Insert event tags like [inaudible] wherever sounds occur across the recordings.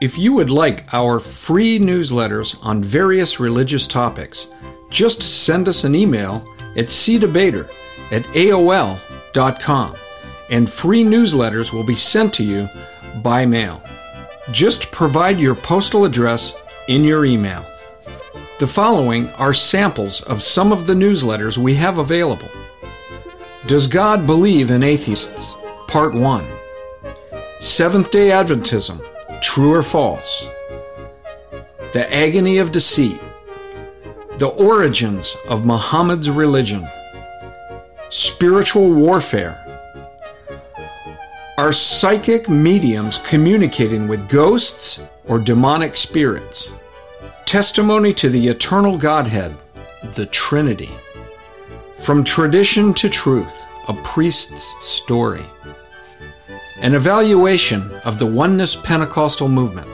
If you would like our free newsletters on various religious topics, just send us an email at cdebater at aol.com and free newsletters will be sent to you by mail. Just provide your postal address in your email. The following are samples of some of the newsletters we have available. Does God Believe in Atheists? Part 1. Seventh day Adventism True or False? The Agony of Deceit. The Origins of Muhammad's Religion. Spiritual Warfare. Are psychic mediums communicating with ghosts or demonic spirits? Testimony to the eternal Godhead, the Trinity. From Tradition to Truth, a priest's story. An evaluation of the Oneness Pentecostal movement.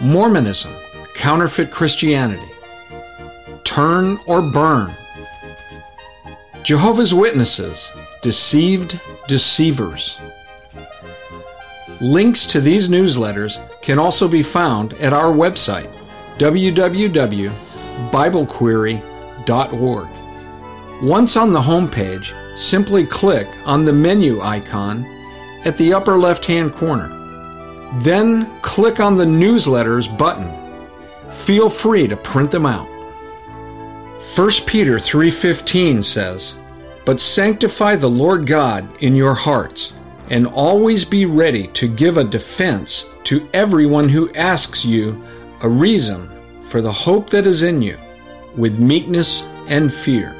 Mormonism, counterfeit Christianity. Turn or burn. Jehovah's Witnesses, deceived deceivers. Links to these newsletters can also be found at our website, www.biblequery.org. Once on the homepage, simply click on the menu icon at the upper left hand corner. Then click on the Newsletters button. Feel free to print them out. 1 Peter 3:15 says, "But sanctify the Lord God in your hearts, and always be ready to give a defense to everyone who asks you a reason for the hope that is in you, with meekness and fear."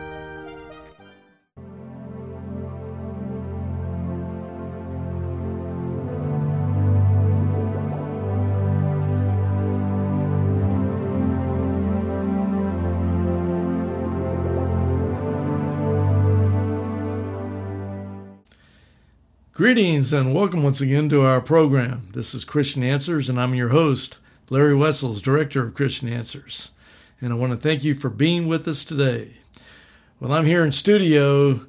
Greetings and welcome once again to our program. This is Christian Answers, and I'm your host, Larry Wessels, Director of Christian Answers. And I want to thank you for being with us today. Well, I'm here in studio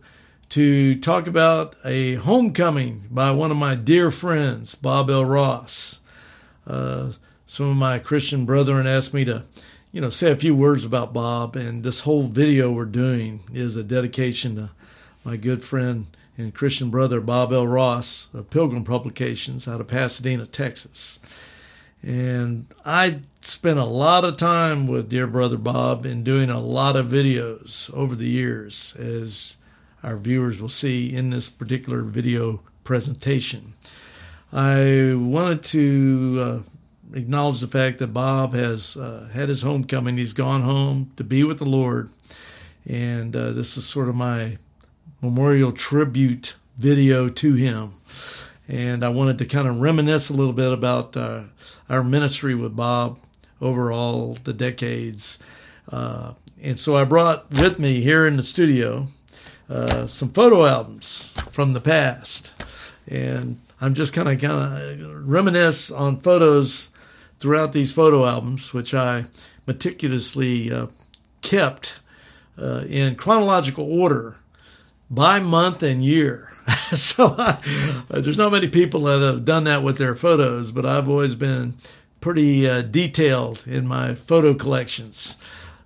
to talk about a homecoming by one of my dear friends, Bob L. Ross. Uh, some of my Christian brethren asked me to, you know, say a few words about Bob, and this whole video we're doing is a dedication to my good friend and Christian brother Bob L. Ross of Pilgrim Publications out of Pasadena, Texas. And I spent a lot of time with dear brother Bob in doing a lot of videos over the years, as our viewers will see in this particular video presentation. I wanted to uh, acknowledge the fact that Bob has uh, had his homecoming. He's gone home to be with the Lord. And uh, this is sort of my memorial tribute video to him. And I wanted to kind of reminisce a little bit about uh, our ministry with Bob over all the decades. Uh, and so I brought with me here in the studio uh, some photo albums from the past. And I'm just kind of kind of reminisce on photos throughout these photo albums, which I meticulously uh, kept uh, in chronological order by month and year. [laughs] so I, there's not many people that have done that with their photos, but I've always been pretty uh, detailed in my photo collections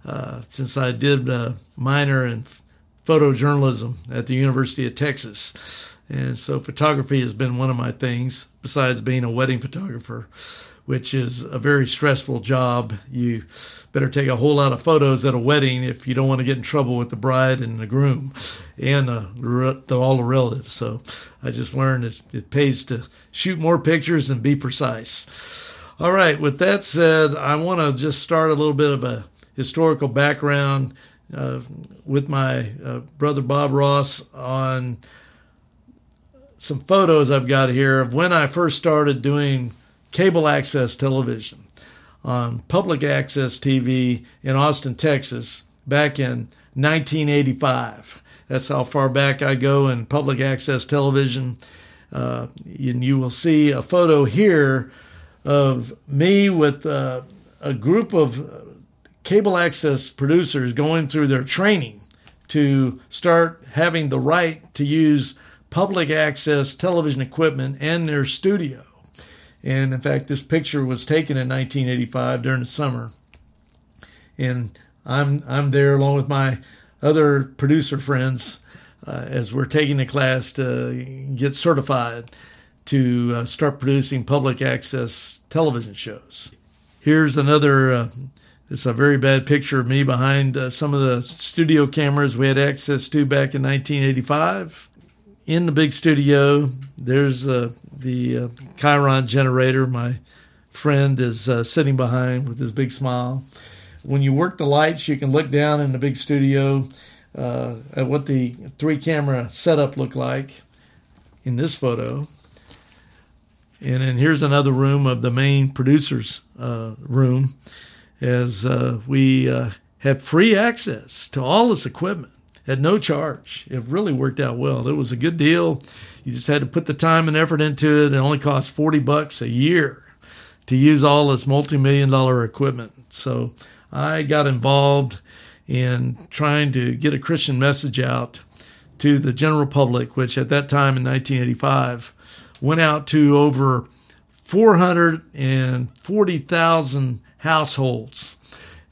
uh, since I did a minor in photojournalism at the University of Texas. And so photography has been one of my things, besides being a wedding photographer which is a very stressful job. You better take a whole lot of photos at a wedding if you don't want to get in trouble with the bride and the groom and the, all the relatives. So I just learned it pays to shoot more pictures and be precise. All right, with that said, I want to just start a little bit of a historical background uh, with my uh, brother Bob Ross on some photos I've got here of when I first started doing cable access television on public access TV in Austin, Texas, back in 1985. That's how far back I go in public access television. Uh, and you will see a photo here of me with uh, a group of cable access producers going through their training to start having the right to use public access television equipment and their studio. And in fact, this picture was taken in 1985 during the summer. And I'm I'm there along with my other producer friends uh, as we're taking the class to get certified to uh, start producing public access television shows. Here's another. Uh, it's a very bad picture of me behind uh, some of the studio cameras we had access to back in 1985. In the big studio, there's uh, the uh, Chyron generator. My friend is uh, sitting behind with his big smile. When you work the lights, you can look down in the big studio uh, at what the three camera setup looked like in this photo. And then here's another room of the main producer's uh, room as uh, we had free access to all this equipment at no charge. It really worked out well. It was a good deal. You just had to put the time and effort into it. It only cost 40 bucks a year to use all this multi-million dollar equipment. So I got involved in trying to get a Christian message out to the general public, which at that time in 1985 went out to over 440,000 households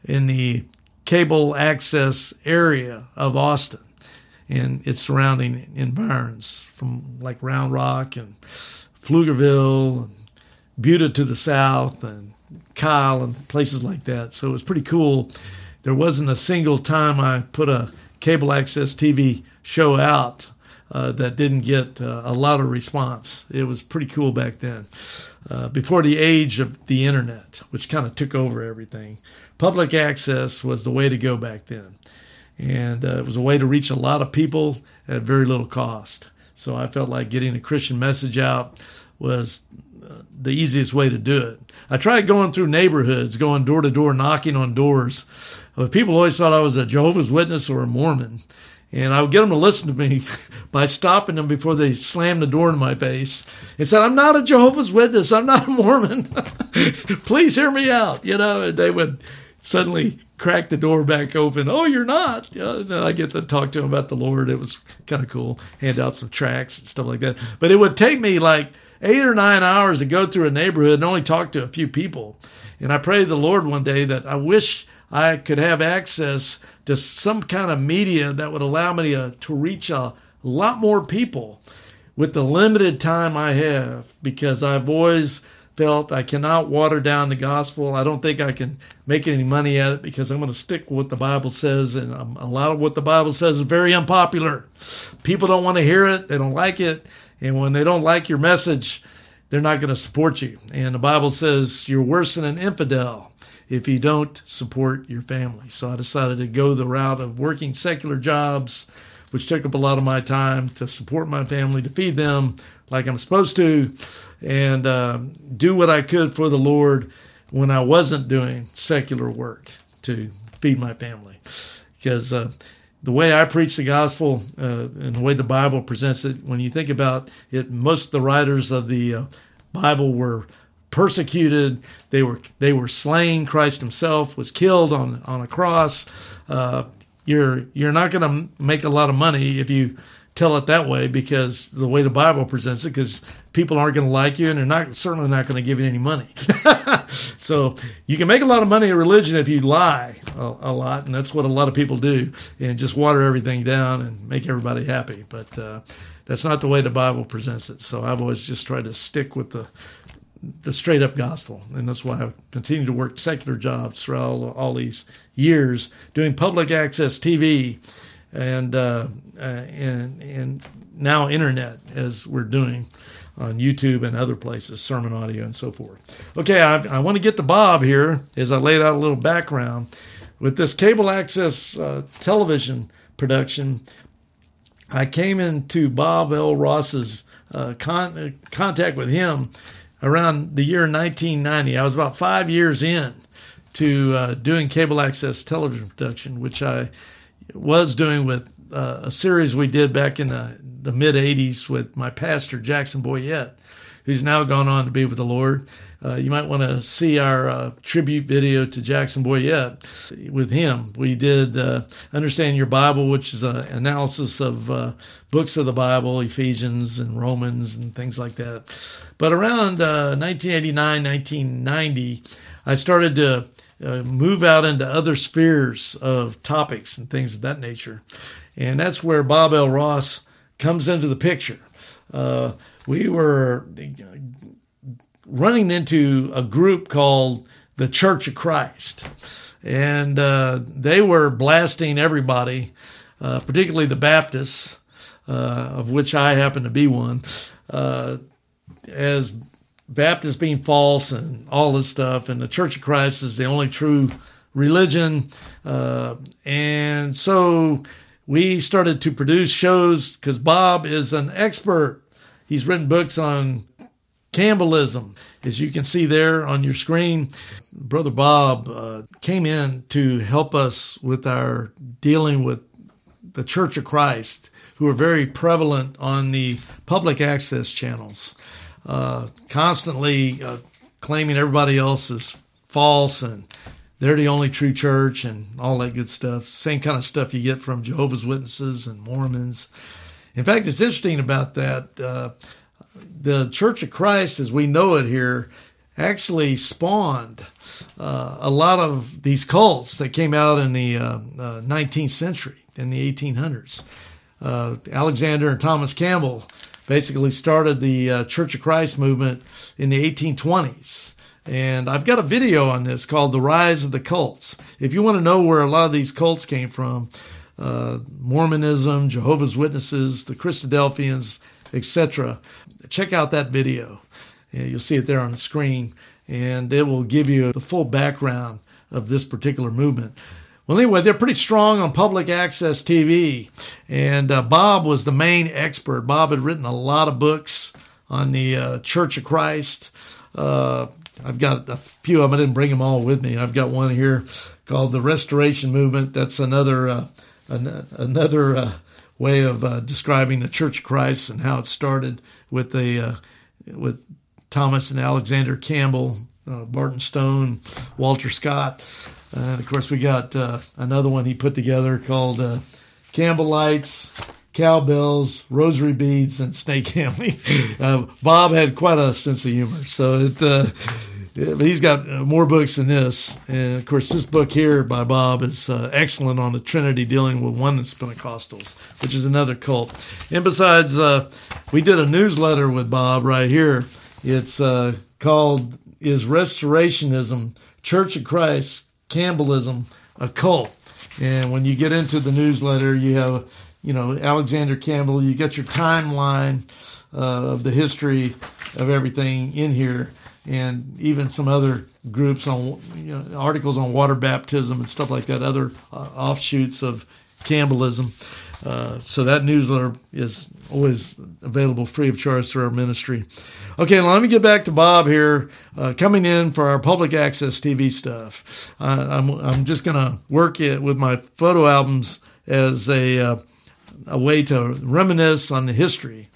in the cable access area of Austin and its surrounding environs, from like Round Rock and Pflugerville and Buda to the south and Kyle and places like that. So it was pretty cool. There wasn't a single time I put a cable access TV show out uh, that didn't get uh, a lot of response. It was pretty cool back then. Uh, before the age of the internet, which kind of took over everything, public access was the way to go back then. And uh, it was a way to reach a lot of people at very little cost. So I felt like getting a Christian message out was uh, the easiest way to do it. I tried going through neighborhoods, going door to door, knocking on doors. But people always thought I was a Jehovah's Witness or a Mormon. And I would get them to listen to me [laughs] by stopping them before they slammed the door in my face and said, I'm not a Jehovah's Witness. I'm not a Mormon. [laughs] Please hear me out. You know, and they would suddenly crack the door back open. Oh, you're not. I get to talk to them about the Lord. It was kind of cool. Hand out some tracts and stuff like that. But it would take me like eight or nine hours to go through a neighborhood and only talk to a few people. And I prayed the Lord one day that I wish I could have access to some kind of media that would allow me to, to reach a lot more people with the limited time I have because I've always felt I cannot water down the gospel. I don't think I can make any money at it because I'm going to stick with what the Bible says, and um, a lot of what the Bible says is very unpopular. People don't want to hear it, they don't like it, and when they don't like your message, they're not going to support you. And the Bible says you're worse than an infidel if you don't support your family. So I decided to go the route of working secular jobs, which took up a lot of my time to support my family, to feed them like I'm supposed to, and uh, do what I could for the Lord when I wasn't doing secular work to feed my family. Because uh, the way I preach the gospel uh, and the way the Bible presents it, when you think about it, most of the writers of the uh, Bible were persecuted. They were they were slain. Christ Himself was killed on on a cross. Uh, you're you're not going to make a lot of money if you tell it that way because the way the Bible presents it, because people aren't going to like you and they're not certainly not going to give you any money. [laughs] so you can make a lot of money in religion if you lie a, a, lot, and that's what a lot of people do, and just water everything down and make everybody happy. But uh, that's not the way the Bible presents it. So I've always just tried to stick with the the straight up gospel. And that's why I've continued to work secular jobs throughout all, all these years, doing public access TV and, uh, uh, and, and now internet as we're doing on YouTube and other places, sermon audio and so forth. Okay, I, I want to get to Bob here as I laid out a little background. With this cable access uh, television production, I came into Bob L. Ross's uh, con- contact with him around the year 1990. I was about five years in to uh, doing cable access television production, which I was doing with uh, a series we did back in the, the mid 80s with my pastor, Jackson Boyette. Who's now gone on to be with the Lord. Uh, you might want to see our uh, tribute video to Jackson Boyette with him. We did uh, Understand Your Bible, which is an analysis of uh, books of the Bible, Ephesians and Romans and things like that. But around 1989, uh, 1990, I started to uh, move out into other spheres of topics and things of that nature. And that's where Bob L. Ross comes into the picture. Uh, we were running into a group called the Church of Christ. And uh, they were blasting everybody, uh, particularly the Baptists, uh, of which I happen to be one, uh, as Baptists being false and all this stuff. And the Church of Christ is the only true religion. Uh, and so we started to produce shows because Bob is an expert. He's written books on Campbellism, as you can see there on your screen. Brother Bob uh, came in to help us with our dealing with the Church of Christ, who are very prevalent on the public access channels, uh, constantly uh, claiming everybody else is false and they're the only true church and all that good stuff. Same kind of stuff you get from Jehovah's Witnesses and Mormons. In fact, it's interesting about that. Uh, the Church of Christ, as we know it here, actually spawned uh, a lot of these cults that came out in the uh, 19th uh, century, in the 1800s. Uh, Alexander and Thomas Campbell basically started the uh, Church of Christ movement in the 1820s. And I've got a video on this called The Rise of the Cults. If you want to know where a lot of these cults came from, uh, Mormonism, Jehovah's Witnesses, the Christadelphians, etc., check out that video. You'll see it there on the screen, and it will give you the full background of this particular movement. Well, anyway, they're pretty strong on public access TV, and uh, Bob was the main expert. Bob had written a lot of books on the uh, Church of Christ. Uh, I've got a few of them. I didn't bring them all with me. I've got one here called the Restoration Movement. That's another uh, an- another uh, way of uh, describing the Church of Christ and how it started with the uh, with Thomas and Alexander Campbell, uh, Barton Stone, Walter Scott, and of course we got uh, another one he put together called uh, Campbellites. Cowbells, rosary beads, and snake handling. [laughs] Uh, Bob had quite a sense of humor, so it but he's got uh, more books than this. And of course, this book here by Bob is uh, excellent on the Trinity, dealing with oneness Pentecostals, which is another cult. And besides, uh, we did a newsletter with Bob right here. It's uh, called "Is Restorationism Church of Christ Campbellism a Cult?" And when you get into the newsletter, you have, you know, Alexander Campbell. You get your timeline uh, of the history of everything in here and even some other groups on you know, articles on water baptism and stuff like that, other uh, offshoots of Campbellism. Uh, so that newsletter is always available free of charge through our ministry. Okay, let me get back to Bob here, uh, coming in for our public access TV stuff. Uh, I'm I'm just gonna work it with my photo albums as a uh, a way to reminisce on the history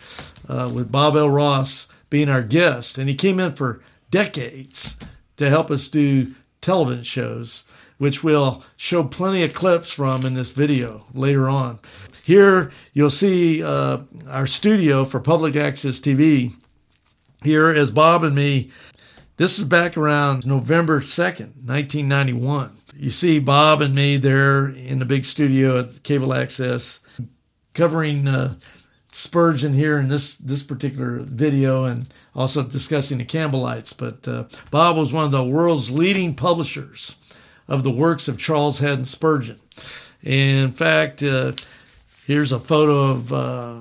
uh, with Bob L. Ross being our guest, and he came in for decades to help us do television shows, which we'll show plenty of clips from in this video later on. Here you'll see uh, our studio for public access TV. Here is Bob and me. This is back around November 2nd, 1991. You see Bob and me there in the big studio at Cable Access covering uh, Spurgeon here in this this particular video, and also discussing the Campbellites. But uh, Bob was one of the world's leading publishers of the works of Charles Haddon Spurgeon. in fact, uh, here's a photo of uh,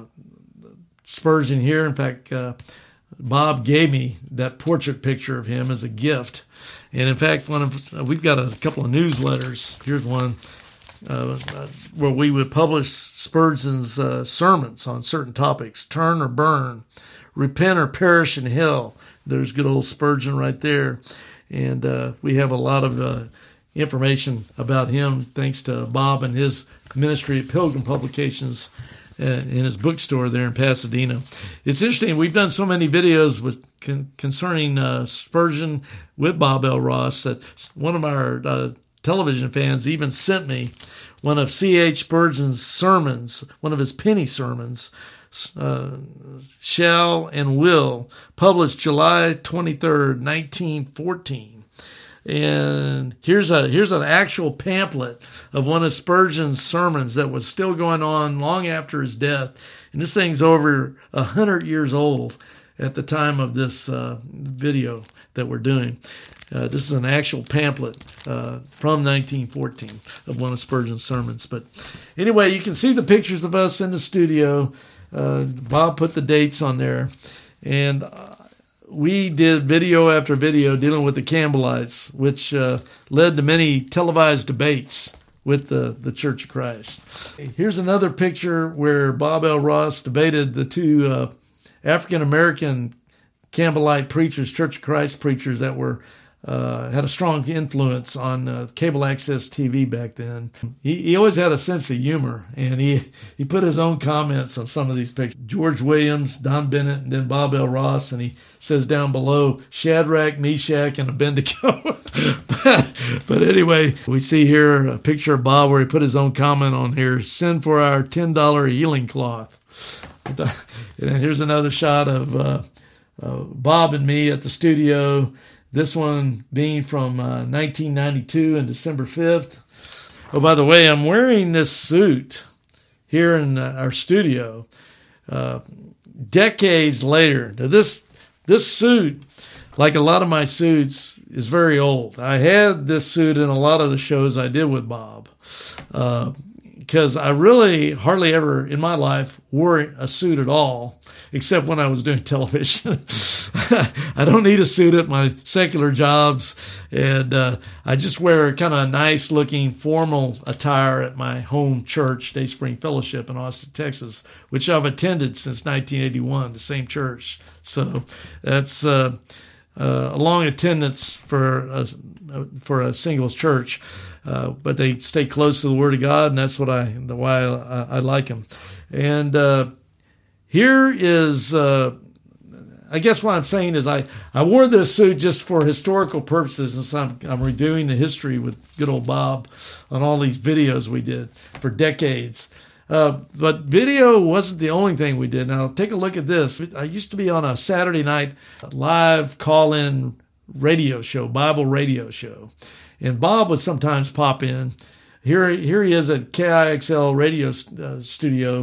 Spurgeon here. In fact, uh, Bob gave me that portrait picture of him as a gift. And in fact, one of we've got a couple of newsletters. Here's one uh, where we would publish Spurgeon's uh, sermons on certain topics turn or burn, repent or perish in hell. There's good old Spurgeon right there. And uh, we have a lot of uh, information about him thanks to Bob and his ministry at Pilgrim Publications uh, in his bookstore there in Pasadena. It's interesting. We've done so many videos with con- concerning uh, Spurgeon with Bob L. Ross that one of our uh, television fans even sent me one of C.H. Spurgeon's sermons, one of his penny sermons, uh, Shall and Will, published July 23rd, 1914. And here's a here's an actual pamphlet of one of Spurgeon's sermons that was still going on long after his death. And this thing's over a hundred years old at the time of this uh, video that we're doing. Uh, this is an actual pamphlet uh, from 1914 of one of Spurgeon's sermons. But anyway, you can see the pictures of us in the studio. Uh, Bob put the dates on there. And uh, we did video after video dealing with the Campbellites, which uh, led to many televised debates with the, the Church of Christ. Here's another picture where Bob L. Ross debated the two African American Campbellite preachers, Church of Christ preachers that were uh, had a strong influence on uh, cable access TV back then. He, he, always had a sense of humor, and he he put his own comments on some of these pictures. George Williams, Don Bennett, and then Bob L. Ross, and he says down below Shadrach, Meshach, and Abednego. [laughs] but, but anyway, we see here a picture of Bob where he put his own comment on here. Send for our ten dollar healing cloth. [laughs] And here's another shot of uh, uh, Bob and me at the studio this one being from uh, 1992 and December 5th. Oh, by the way, I'm wearing this suit here in uh, our studio. Uh, decades later, now this this suit, like a lot of my suits, is very old. I had this suit in a lot of the shows I did with Bob. Because I really hardly ever in my life wore a suit at all, except when I was doing [laughs] television. [laughs] I don't need a suit at my secular jobs, and uh, I just wear kind of a nice looking formal attire at my home church, Day Spring Fellowship in Austin, Texas, which I've attended since 1981, the same church. So that's uh, uh, a long attendance for a, for a singles church. Uh, but they stay close to the Word of God, and that's what I the why I, I like them. And uh, here is, uh, I guess what I'm saying is I, I wore this suit just for historical purposes, since I'm I'm redoing the history with good old Bob on all these videos we did for decades. Uh, but video wasn't the only thing we did. Now take a look at this. I used to be on a Saturday night live call-in radio show, Bible radio show, and Bob would sometimes pop in. Here, here he is at KIXL radio uh, studio,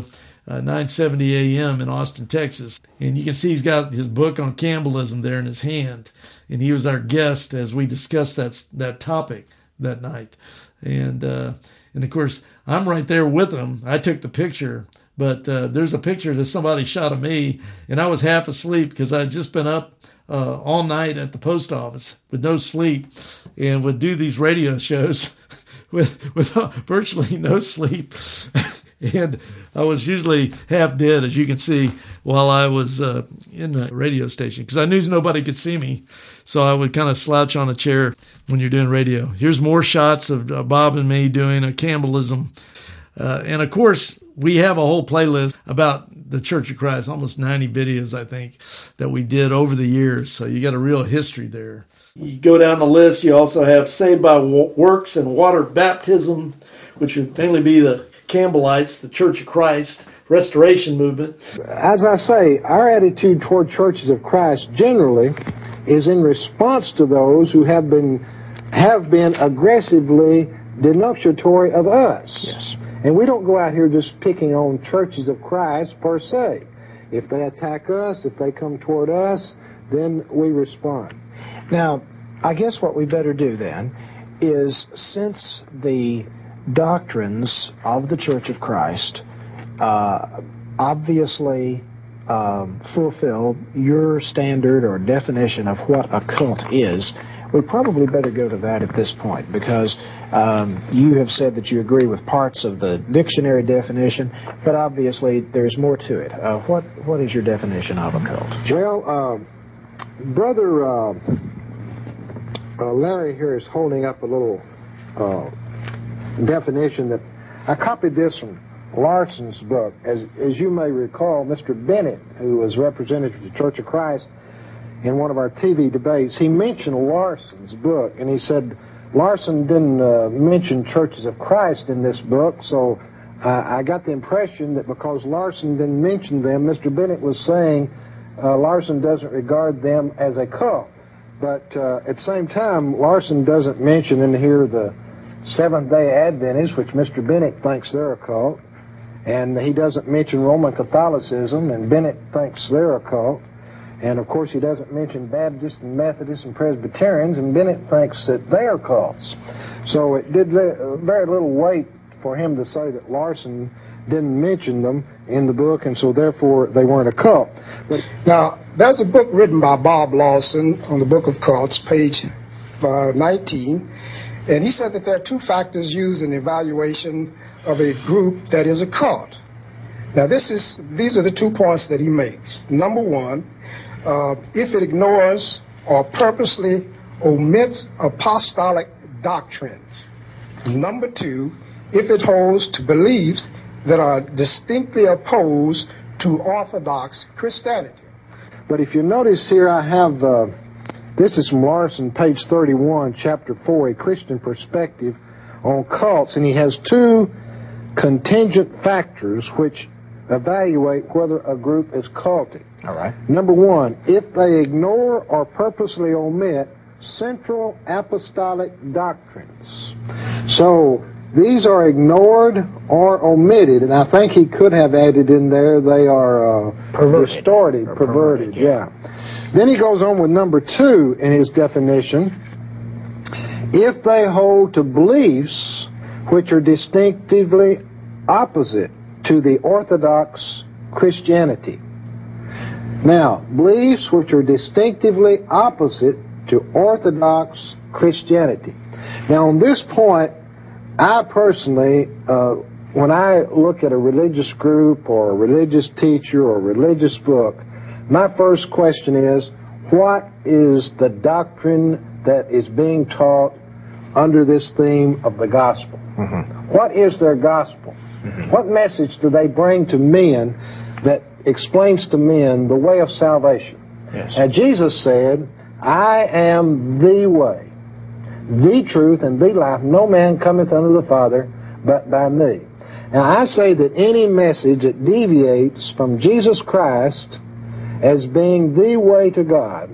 uh, 970 AM in Austin, Texas. And you can see he's got his book on Campbellism there in his hand. And he was our guest as we discussed that, that topic that night. And, uh, and of course, I'm right there with him. I took the picture, but uh, there's a picture that somebody shot of me, and I was half asleep because I'd just been up uh, all night at the post office with no sleep and would do these radio shows [laughs] with, with virtually no sleep. [laughs] and I was usually half dead, as you can see, while I was uh, in the radio station because I knew nobody could see me. So I would kind of slouch on a chair when you're doing radio. Here's more shots of uh, Bob and me doing a Campbellism. Uh, and of course, we have a whole playlist about the Church of Christ, almost 90 videos, I think, that we did over the years. So you got a real history there. You go down the list, you also have Saved by Works and Water Baptism, which would mainly be the Campbellites, the Church of Christ, Restoration Movement. As I say, our attitude toward churches of Christ generally is in response to those who have been have been aggressively denunciatory of us. Yes. And we don't go out here just picking on churches of Christ per se. If they attack us, if they come toward us, then we respond. Now, I guess what we better do then is since the doctrines of the Church of Christ uh, obviously um, fulfill your standard or definition of what a cult is, we probably better go to that at this point because um, you have said that you agree with parts of the dictionary definition, but obviously there's more to it. Uh, what what is your definition of a cult? Well, uh, brother uh, uh Larry here is holding up a little uh, definition that I copied this from Larson's book. As as you may recall, Mr. Bennett, who was representative of the Church of Christ, in one of our TV debates, he mentioned Larson's book, and he said Larson didn't uh, mention Churches of Christ in this book, so uh, I got the impression that because Larson didn't mention them, Mr. Bennett was saying uh, Larson doesn't regard them as a cult. But uh, at the same time, Larson doesn't mention in here the Seventh day Adventists, which Mr. Bennett thinks they're a cult. And he doesn't mention Roman Catholicism, and Bennett thinks they're a cult. And of course, he doesn't mention Baptists and Methodists and Presbyterians, and Bennett thinks that they are cults. So it did very little weight for him to say that Larson didn't mention them in the book, and so therefore they weren't a cult. But now, there's a book written by Bob Larson on the Book of Cults, page uh, 19, and he said that there are two factors used in the evaluation of a group that is a cult. Now, this is these are the two points that he makes. Number one, uh, if it ignores or purposely omits apostolic doctrines. Number two, if it holds to beliefs that are distinctly opposed to Orthodox Christianity. But if you notice here, I have uh, this is from Larson, page 31, chapter 4, a Christian perspective on cults, and he has two contingent factors which evaluate whether a group is cultic. All right. Number one, if they ignore or purposely omit central apostolic doctrines. So these are ignored or omitted, and I think he could have added in there they are uh, perverted. restorative, perverted, perverted yeah. yeah. Then he goes on with number two in his definition. If they hold to beliefs which are distinctively opposite to the Orthodox Christianity. Now, beliefs which are distinctively opposite to Orthodox Christianity. Now, on this point, I personally, uh, when I look at a religious group or a religious teacher or a religious book, my first question is, what is the doctrine that is being taught under this theme of the gospel? Mm-hmm. What is their gospel? Mm-hmm. What message do they bring to men that explains to men the way of salvation? Yes. Now, Jesus said, I am the way the truth and the life. No man cometh unto the Father but by me. Now I say that any message that deviates from Jesus Christ as being the way to God,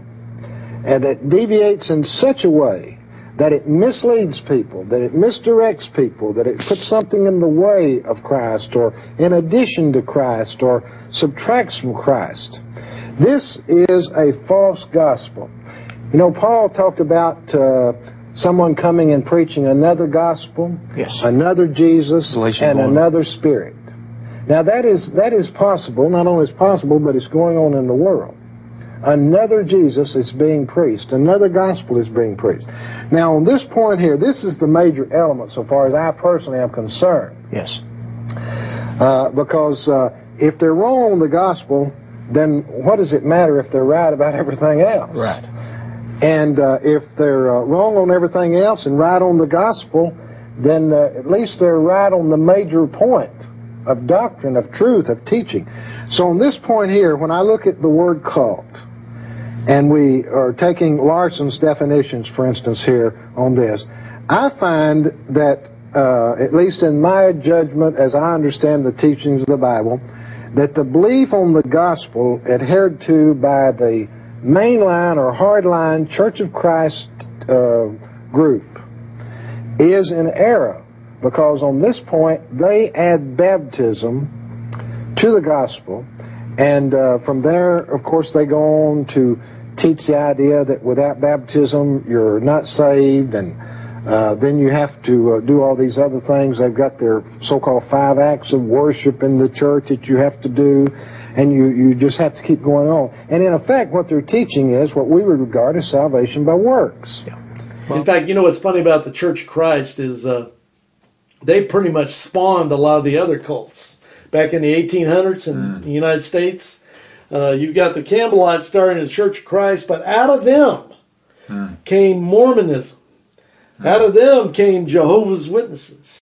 and that deviates in such a way that it misleads people, that it misdirects people, that it puts something in the way of Christ or in addition to Christ or subtracts from Christ. This is a false gospel. You know, Paul talked about uh, someone coming and preaching another gospel, yes. another Jesus, Galatians and 1. another spirit. Now that is that is possible. Not only is possible, but it's going on in the world. Another Jesus is being preached. Another gospel is being preached. Now, on this point here, this is the major element, so far as I personally am concerned. Yes. Uh, because uh, if they're wrong on the gospel, then what does it matter if they're right about everything else? Right. And uh, if they're uh, wrong on everything else and right on the gospel, then uh, at least they're right on the major point of doctrine, of truth, of teaching. So on this point here, when I look at the word cult, and we are taking Larson's definitions, for instance, here on this, I find that, uh, at least in my judgment, as I understand the teachings of the Bible, that the belief on the gospel adhered to by the mainline or hardline Church of Christ uh, group is an error because on this point they add baptism to the gospel, and uh, from there, of course, they go on to teach the idea that without baptism you're not saved, and uh, then you have to uh, do all these other things. They've got their so-called five acts of worship in the church that you have to do, and you, you just have to keep going on. And in effect, what they're teaching is what we would regard as salvation by works. Yeah. Well, in fact, you know what's funny about the Church of Christ is uh, they pretty much spawned a lot of the other cults back in the 1800s in mm. the United States. Uh, you've got the Campbellites starting the Church of Christ, but out of them mm. came Mormonism out of them came Jehovah's Witnesses.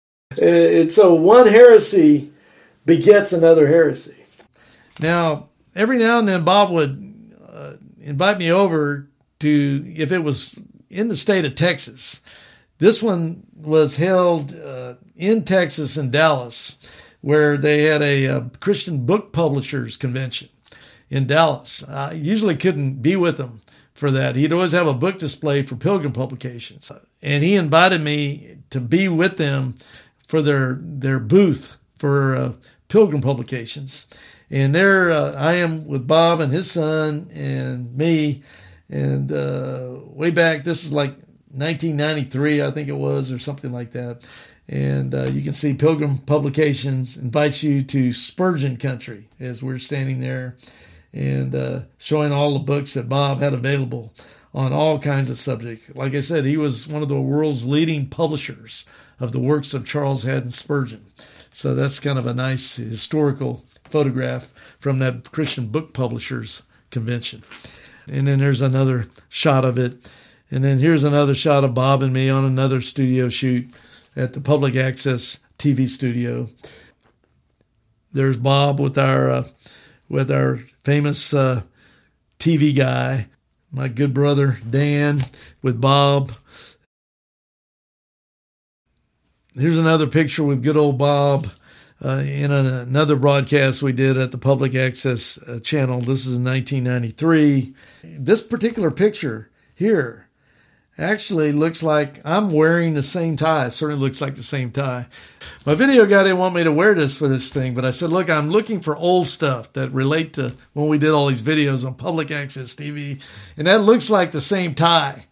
And so one heresy begets another heresy. Now, every now and then, Bob would, uh, invite me over to if it was in the state of Texas. This one was held uh, in Texas in Dallas, where they had a, a, Christian book publishers convention in Dallas. I usually couldn't be with them for that. He'd always have a book display for Pilgrim Publications, and he invited me to be with them for their their booth for uh, Pilgrim Publications. And there uh, I am with Bob and his son and me. And uh, way back, this is like 1993, I think it was, or something like that. And uh, you can see Pilgrim Publications invites you to Spurgeon Country as we're standing there and uh, showing all the books that Bob had available on all kinds of subjects. Like I said, he was one of the world's leading publishers of the works of Charles Haddon Spurgeon. So that's kind of a nice historical photograph from that Christian Book Publishers Convention. And then there's another shot of it. And then here's another shot of Bob and me on another studio shoot at the public access TV studio. There's Bob with our uh, with our famous uh, TV guy, my good brother Dan with Bob. Here's another picture with good old Bob uh, in an, another broadcast we did at the public access uh, channel. This is in 1993. This particular picture here actually looks like I'm wearing the same tie. It certainly looks like the same tie. My video guy didn't want me to wear this for this thing, but I said, look, I'm looking for old stuff that relate to when we did all these videos on public access TV. And that looks like the same tie.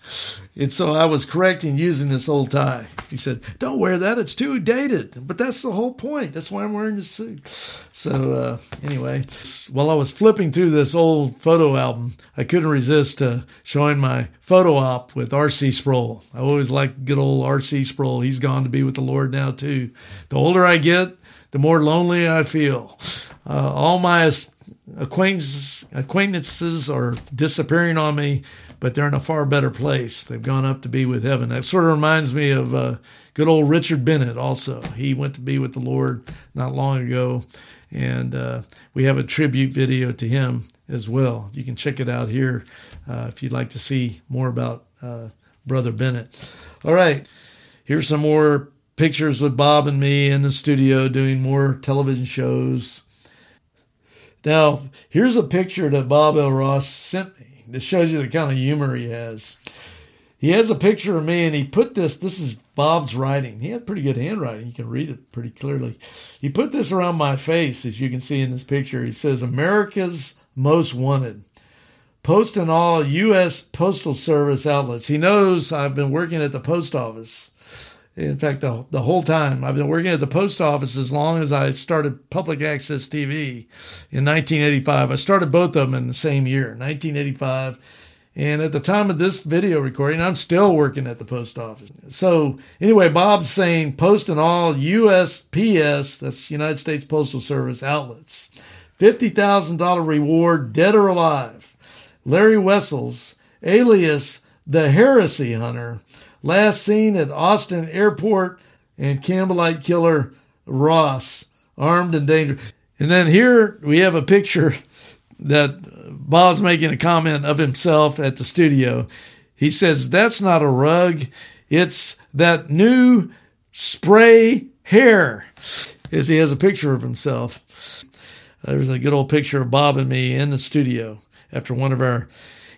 And so I was correct in using this old tie. He said, Don't wear that. It's too dated. But that's the whole point. That's why I'm wearing this suit. So, uh, anyway, while I was flipping through this old photo album, I couldn't resist uh, showing my photo op with R.C. Sproul. I always liked good old R.C. Sproul. He's gone to be with the Lord now, too. The older I get, the more lonely I feel. Uh, all my acquaintances, acquaintances are disappearing on me but they're in a far better place. They've gone up to be with heaven. That sort of reminds me of uh, good old Richard Bennett, also. He went to be with the Lord not long ago, and uh, we have a tribute video to him as well. You can check it out here uh, if you'd like to see more about uh, Brother Bennett. All right, here's some more pictures with Bob and me in the studio doing more television shows. Now, here's a picture that Bob L. Ross sent me this shows you the kind of humor he has. He has a picture of me, and he put this. This is Bob's writing. He had pretty good handwriting. You can read it pretty clearly. He put this around my face, as you can see in this picture. He says, America's Most Wanted. Post in all U.S. Postal Service outlets. He knows I've been working at the post office in fact, the, the whole time I've been working at the post office as long as I started public access TV in 1985. I started both of them in the same year, 1985. And at the time of this video recording, I'm still working at the post office. So anyway, Bob's saying post in all USPS, that's United States Postal Service outlets. $50,000 reward, dead or alive. Larry Wessels, alias the Heresy Hunter, Last seen at Austin Airport and Campbellite killer Ross, armed and dangerous. And then here we have a picture that Bob's making a comment of himself at the studio. He says, That's not a rug, it's that new spray hair. As he has a picture of himself. There's a good old picture of Bob and me in the studio after one of our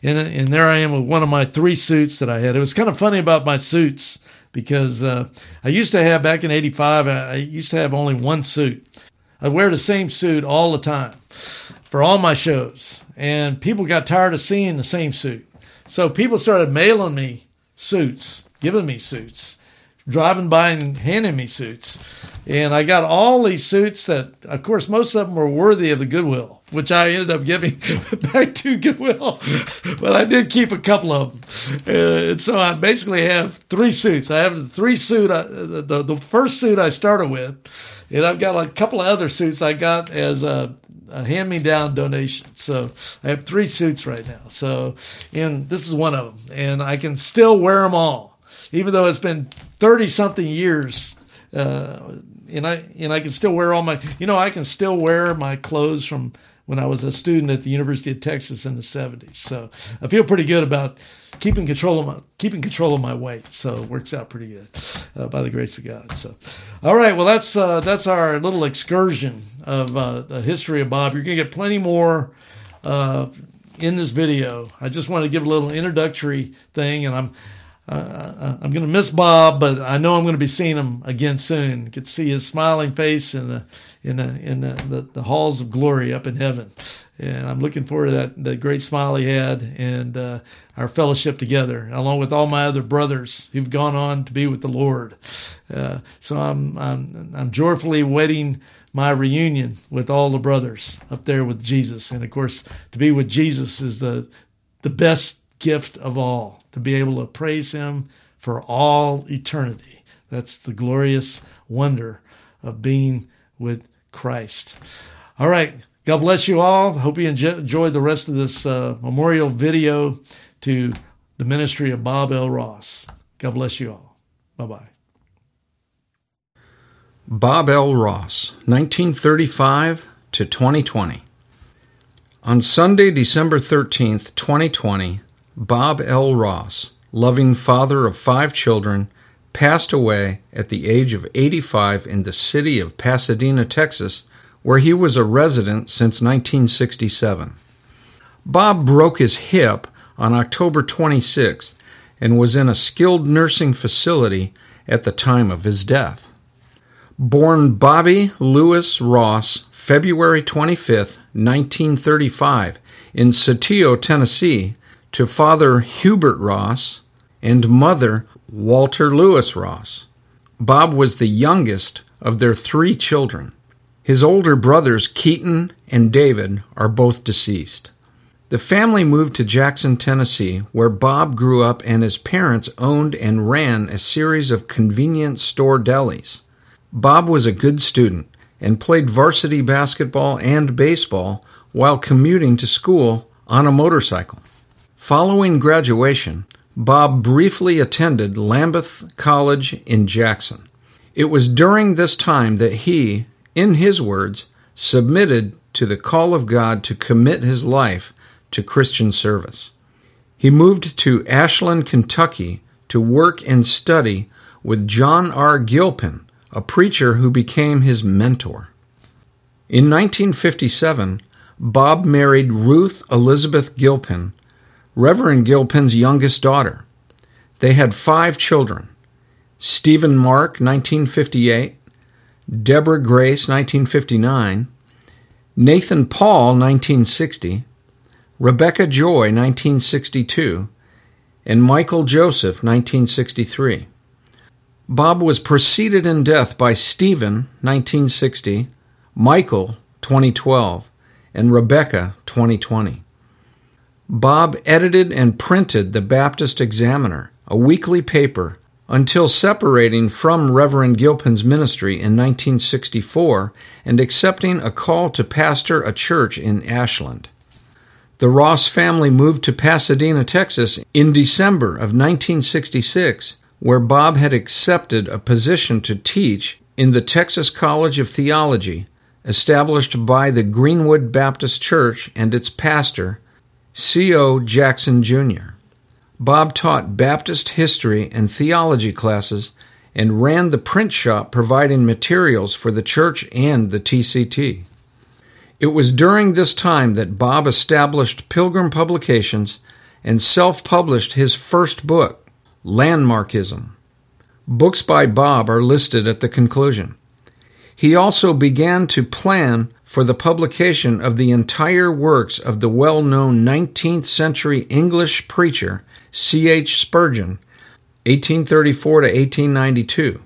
and, and there I am with one of my three suits that I had. It was kind of funny about my suits because uh, I used to have back in '85. I used to have only one suit. I'd wear the same suit all the time for all my shows, and people got tired of seeing the same suit. So people started mailing me suits, giving me suits, driving by and handing me suits. And I got all these suits that, of course, most of them were worthy of the Goodwill which I ended up giving [laughs] back to Goodwill. [laughs] but I did keep a couple of them. Uh, and so I basically have three suits. I have the three suit, uh, the, the first suit I started with, and I've got a couple of other suits I got as a, a hand me down donation. So I have three suits right now. So, and this is one of them. And I can still wear them all, even though it's been 30 something years. Uh, and I and I can still wear all my you know I can still wear my clothes from when I was a student at the University of Texas in the 70s. So I feel pretty good about keeping control of my keeping control of my weight. So it works out pretty good uh, by the grace of God. So, all right, well that's uh, that's our little excursion of uh, the history of Bob. You're gonna get plenty more uh, in this video. I just want to give a little introductory thing, and I'm uh, I'm going to miss Bob, but I know I'm going to be seeing him again soon. To see his smiling face in the in the, in the, the, the, halls of glory up in heaven, and I'm looking forward to that great smile he had and uh, our fellowship together, along with all my other brothers who've gone on to be with the Lord. Uh, so I'm I'm I'm joyfully waiting my reunion with all the brothers up there with Jesus, and of course to be with Jesus is the the best gift of all to be able to praise Him for all eternity. That's the glorious wonder of being with Christ. All right. God bless you all. Hope you enjoyed the rest of this uh, memorial video to the ministry of Bob L. Ross. God bless you all. Bye bye. Bob L. Ross, 1935 to 2020. On Sunday, December 13th, 2020, Bob L. Ross, loving father of five children, passed away at the age of 85 in the city of Pasadena, Texas, where he was a resident since 1967. Bob broke his hip on October 26th and was in a skilled nursing facility at the time of his death. Born Bobby Lewis Ross, February 25, 1935, in Saltillo, Tennessee, to Father Hubert Ross and Mother Walter Lewis Ross. Bob was the youngest of their three children. His older brothers, Keaton and David, are both deceased. The family moved to Jackson, Tennessee, where Bob grew up and his parents owned and ran a series of convenience store delis. Bob was a good student and played varsity basketball and baseball while commuting to school on a motorcycle. Following graduation, Bob briefly attended Lambuth College in Jackson. It was during this time that he, in his words, submitted to the call of God to commit his life to Christian service. He moved to Ashland, Kentucky to work and study with John R. Gilpin, a preacher who became his mentor. In 1957, Bob married Ruth Elizabeth Gilpin Reverend Gilpin's youngest daughter. They had five children. Stephen Mark, 1958, Deborah Grace, 1959, Nathan Paul, 1960, Rebecca Joy, 1962, and Michael Joseph, 1963. Bob was preceded in death by Stephen, 1960, Michael, 2012, and Rebecca, 2020. Bob edited and printed the Baptist Examiner, a weekly paper, until separating from Reverend Gilpin's ministry in 1964 and accepting a call to pastor a church in Ashland. The Ross family moved to Pasadena, Texas in December of 1966, where Bob had accepted a position to teach in the Texas College of Theology, established by the Greenwood Baptist Church and its pastor, C.O. Jackson Jr. Bob taught Baptist history and theology classes and ran the print shop providing materials for the church and the TCT. It was during this time that Bob established Pilgrim Publications and self published his first book, Landmarkism. Books by Bob are listed at the conclusion. He also began to plan for the publication of the entire works of the well known 19th century English preacher C. H. Spurgeon, 1834 to 1892,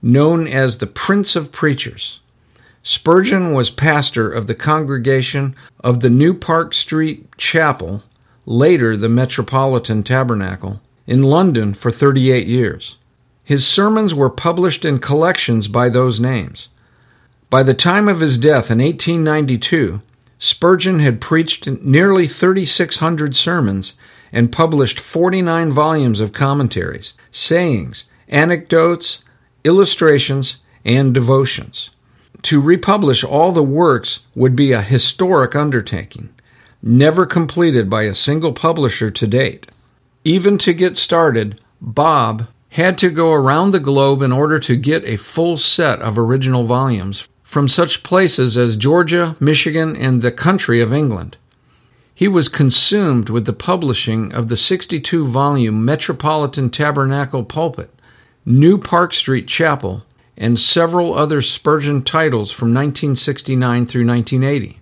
known as the Prince of Preachers. Spurgeon was pastor of the congregation of the New Park Street Chapel, later the Metropolitan Tabernacle, in London for 38 years. His sermons were published in collections by those names. By the time of his death in 1892, Spurgeon had preached nearly 3,600 sermons and published 49 volumes of commentaries, sayings, anecdotes, illustrations, and devotions. to republish all the works would be a historic undertaking, never completed by a single publisher to date. Even to get started, Bob had to go around the globe in order to get a full set of original volumes from such places as Georgia, Michigan, and the country of England. He was consumed with the publishing of the 62 volume Metropolitan Tabernacle Pulpit, New Park Street Chapel, and several other Spurgeon titles from 1969 through 1980.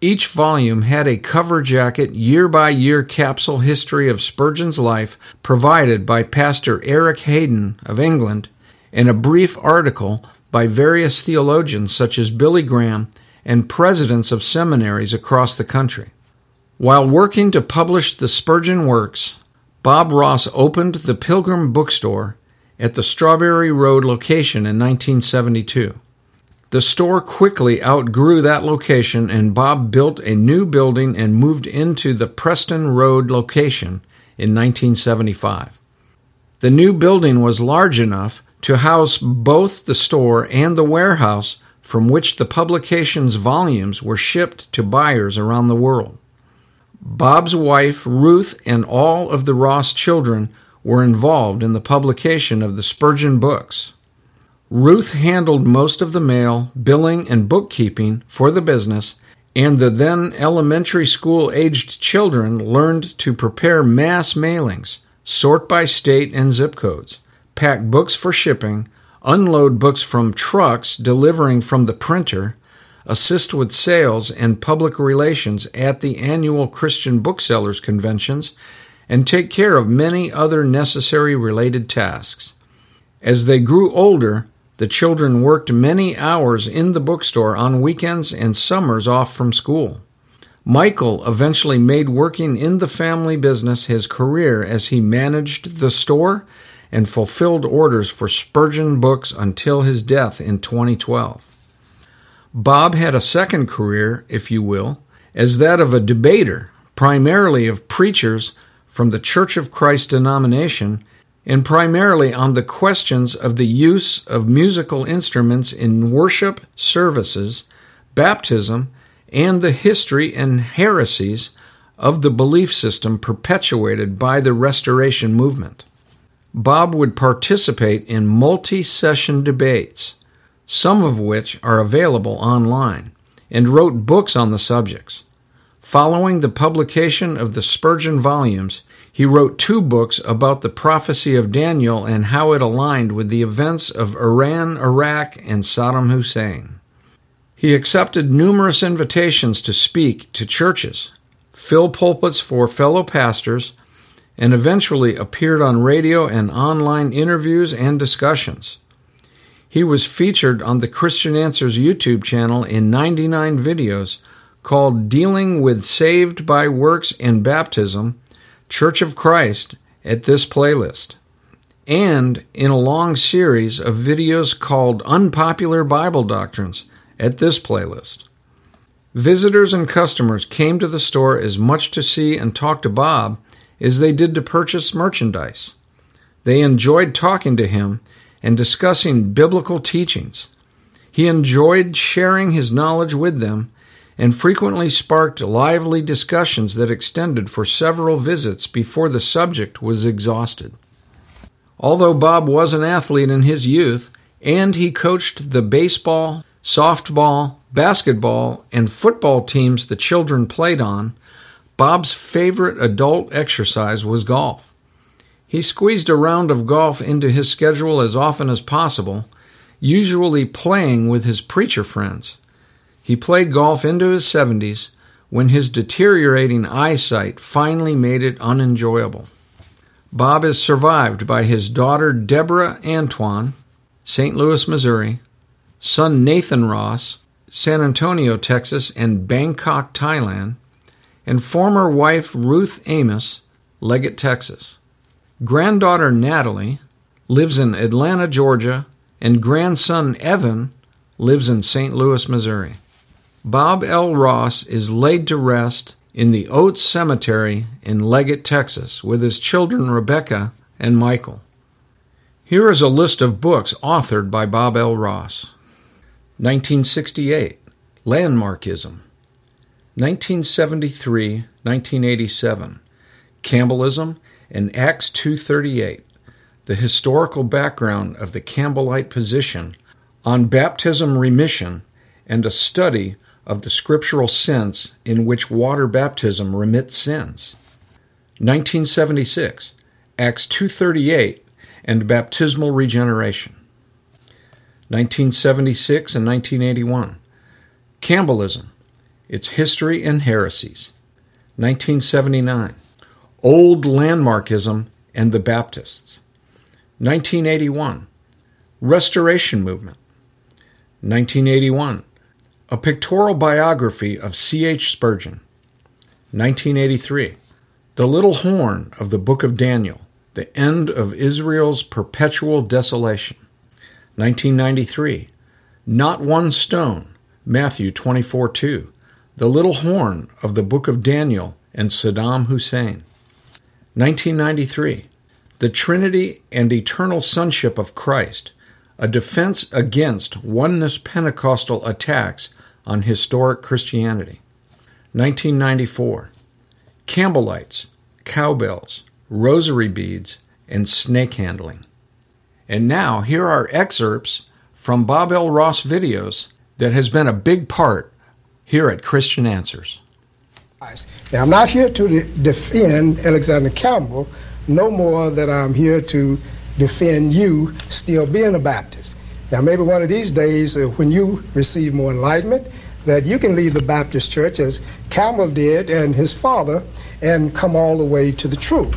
Each volume had a cover jacket year by year capsule history of Spurgeon's life provided by Pastor Eric Hayden of England and a brief article by various theologians such as Billy Graham and presidents of seminaries across the country. While working to publish the Spurgeon works, Bob Ross opened the Pilgrim Bookstore at the Strawberry Road location in 1972. The store quickly outgrew that location, and Bob built a new building and moved into the Preston Road location in 1975. The new building was large enough to house both the store and the warehouse from which the publication's volumes were shipped to buyers around the world. Bob's wife, Ruth, and all of the Ross children were involved in the publication of the Spurgeon books. Ruth handled most of the mail, billing, and bookkeeping for the business, and the then elementary school aged children learned to prepare mass mailings, sort by state and zip codes, pack books for shipping, unload books from trucks delivering from the printer, assist with sales and public relations at the annual Christian Booksellers conventions, and take care of many other necessary related tasks. As they grew older, the children worked many hours in the bookstore on weekends and summers off from school. Michael eventually made working in the family business his career as he managed the store and fulfilled orders for Spurgeon books until his death in 2012. Bob had a second career, if you will, as that of a debater, primarily of preachers from the Church of Christ denomination and primarily on the questions of the use of musical instruments in worship services, baptism, and the history and heresies of the belief system perpetuated by the Restoration movement. Bob would participate in multi session debates, some of which are available online, and wrote books on the subjects. Following the publication of the Spurgeon volumes, he wrote two books about the prophecy of Daniel and how it aligned with the events of Iran, Iraq, and Saddam Hussein. He accepted numerous invitations to speak to churches, fill pulpits for fellow pastors, and eventually appeared on radio and online interviews and discussions. He was featured on the Christian Answers YouTube channel in 99 videos called Dealing with Saved by Works and Baptism, Church of Christ, at this playlist, and in a long series of videos called Unpopular Bible Doctrines at this playlist. Visitors and customers came to the store as much to see and talk to Bob as they did to purchase merchandise. They enjoyed talking to him and discussing biblical teachings. He enjoyed sharing his knowledge with them and frequently sparked lively discussions that extended for several visits before the subject was exhausted. Although Bob was an athlete in his youth, and he coached the baseball, softball, basketball, and football teams the children played on, Bob's favorite adult exercise was golf. He squeezed a round of golf into his schedule as often as possible, usually playing with his preacher friends. He played golf into his 70s when his deteriorating eyesight finally made it unenjoyable. Bob is survived by his daughter Deborah Antoine, St. Louis, Missouri, son Nathan Ross, San Antonio, Texas, and Bangkok, Thailand, and former wife Ruth Amos, Leggett, Texas. Granddaughter Natalie lives in Atlanta, Georgia, and grandson Evan lives in St. Louis, Missouri. Bob L. Ross is laid to rest in the Oates Cemetery in Leggett, Texas, with his children Rebecca and Michael. Here is a list of books authored by Bob L. Ross 1968 Landmarkism. 1973 1987 Campbellism and Acts 238 the historical background of the Campbellite position on baptism remission and a study of the scriptural sense in which water baptism remits sins. 1976 Acts 238 and baptismal regeneration. 1976 and 1981 Campbellism, its history and heresies. 1979 Old Landmarkism and the Baptists. 1981 Restoration Movement. 1981 A Pictorial Biography of C.H. Spurgeon. 1983 The Little Horn of the Book of Daniel, the End of Israel's Perpetual Desolation. 1993 Not One Stone, Matthew 24 2, The Little Horn of the Book of Daniel and Saddam Hussein. 1993 The Trinity and Eternal Sonship of Christ, a defense against oneness Pentecostal attacks on historic Christianity. 1994 Campbellites, cowbells, rosary beads, and snake handling. And now, here are excerpts from Bob L. Ross videos that has been a big part here at Christian Answers. Now, I'm not here to defend Alexander Campbell no more than I'm here to defend you still being a Baptist. Now, maybe one of these days, uh, when you receive more enlightenment, that you can leave the Baptist church as Campbell did and his father and come all the way to the truth.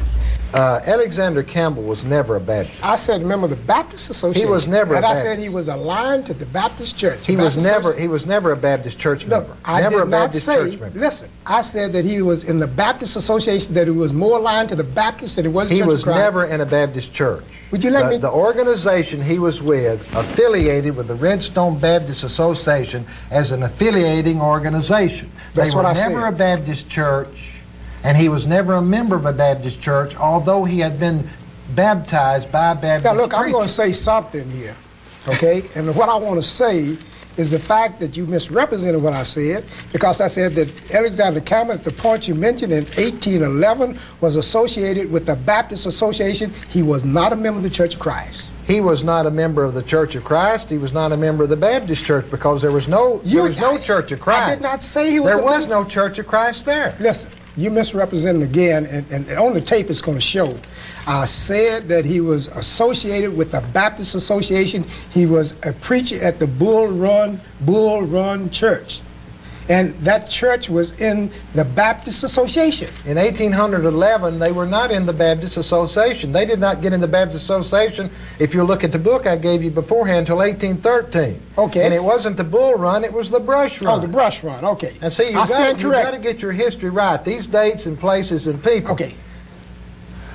Uh, Alexander Campbell was never a Baptist. I said, remember the Baptist Association. He was never a And I said he was aligned to the Baptist Church. He was never he was never a Baptist church No, member. I never did a Baptist not say. church member. Listen, I said that he was in the Baptist Association. That he was more aligned to the Baptist than he was. He Church was Christ. never in a Baptist church. Would you let the, me- The organization he was with, affiliated with the Redstone Baptist Association as an affiliating organization. That's they what were I never said. a Baptist church, and he was never a member of a Baptist church, although he had been baptized by a Baptist Now, look, I'm going to say something here, okay? and what I want to say is the fact that you misrepresented what I said because I said that Alexander Campbell, at the point you mentioned in 1811, was associated with the Baptist Association. He was not a member of the Church of Christ. He was not a member of the Church of Christ. He was not a member of the Baptist Church because there was no there was no I- Church of Christ. I did not say he was There was member- no Church of Christ there. Listen, you misrepresented again, and, and on the tape it's going to show. I said that he was associated with the Baptist Association. He was a preacher at the Bull Run Bull Run Church, and that church was in the Baptist Association. In 1811, they were not in the Baptist Association. They did not get in the Baptist Association, if you look at the book I gave you beforehand, until 1813. Okay. And it wasn't the bull run, it was the brush oh, run. Oh, the brush run. Okay. And see, you've got, stand you've got to get your history right. These dates and places and people. Okay.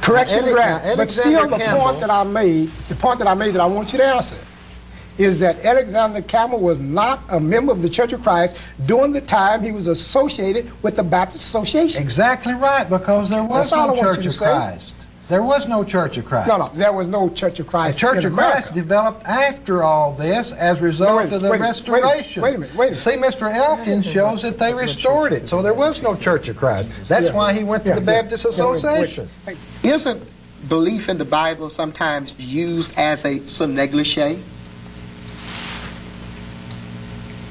Correction, Ale- now, But still, the Campbell- point that I made, the point that I made that I want you to answer, is that Alexander Campbell was not a member of the Church of Christ during the time he was associated with the Baptist Association. Exactly right, because there was That's no Church of say. Christ. There was no Church of Christ. No, no, there was no Church of Christ. The Christ. Church in of Christ developed after all this as a result wait of the wait a minute, wait restoration. wait a minute, wait a minute. See, Mr. Elkins shows that they restored it, so there was no Church of Christ. That's Yeah. why he went to Yeah, the yeah, Baptist yeah, wait, wait. Association. Isn't belief in the Bible sometimes used as a negligee?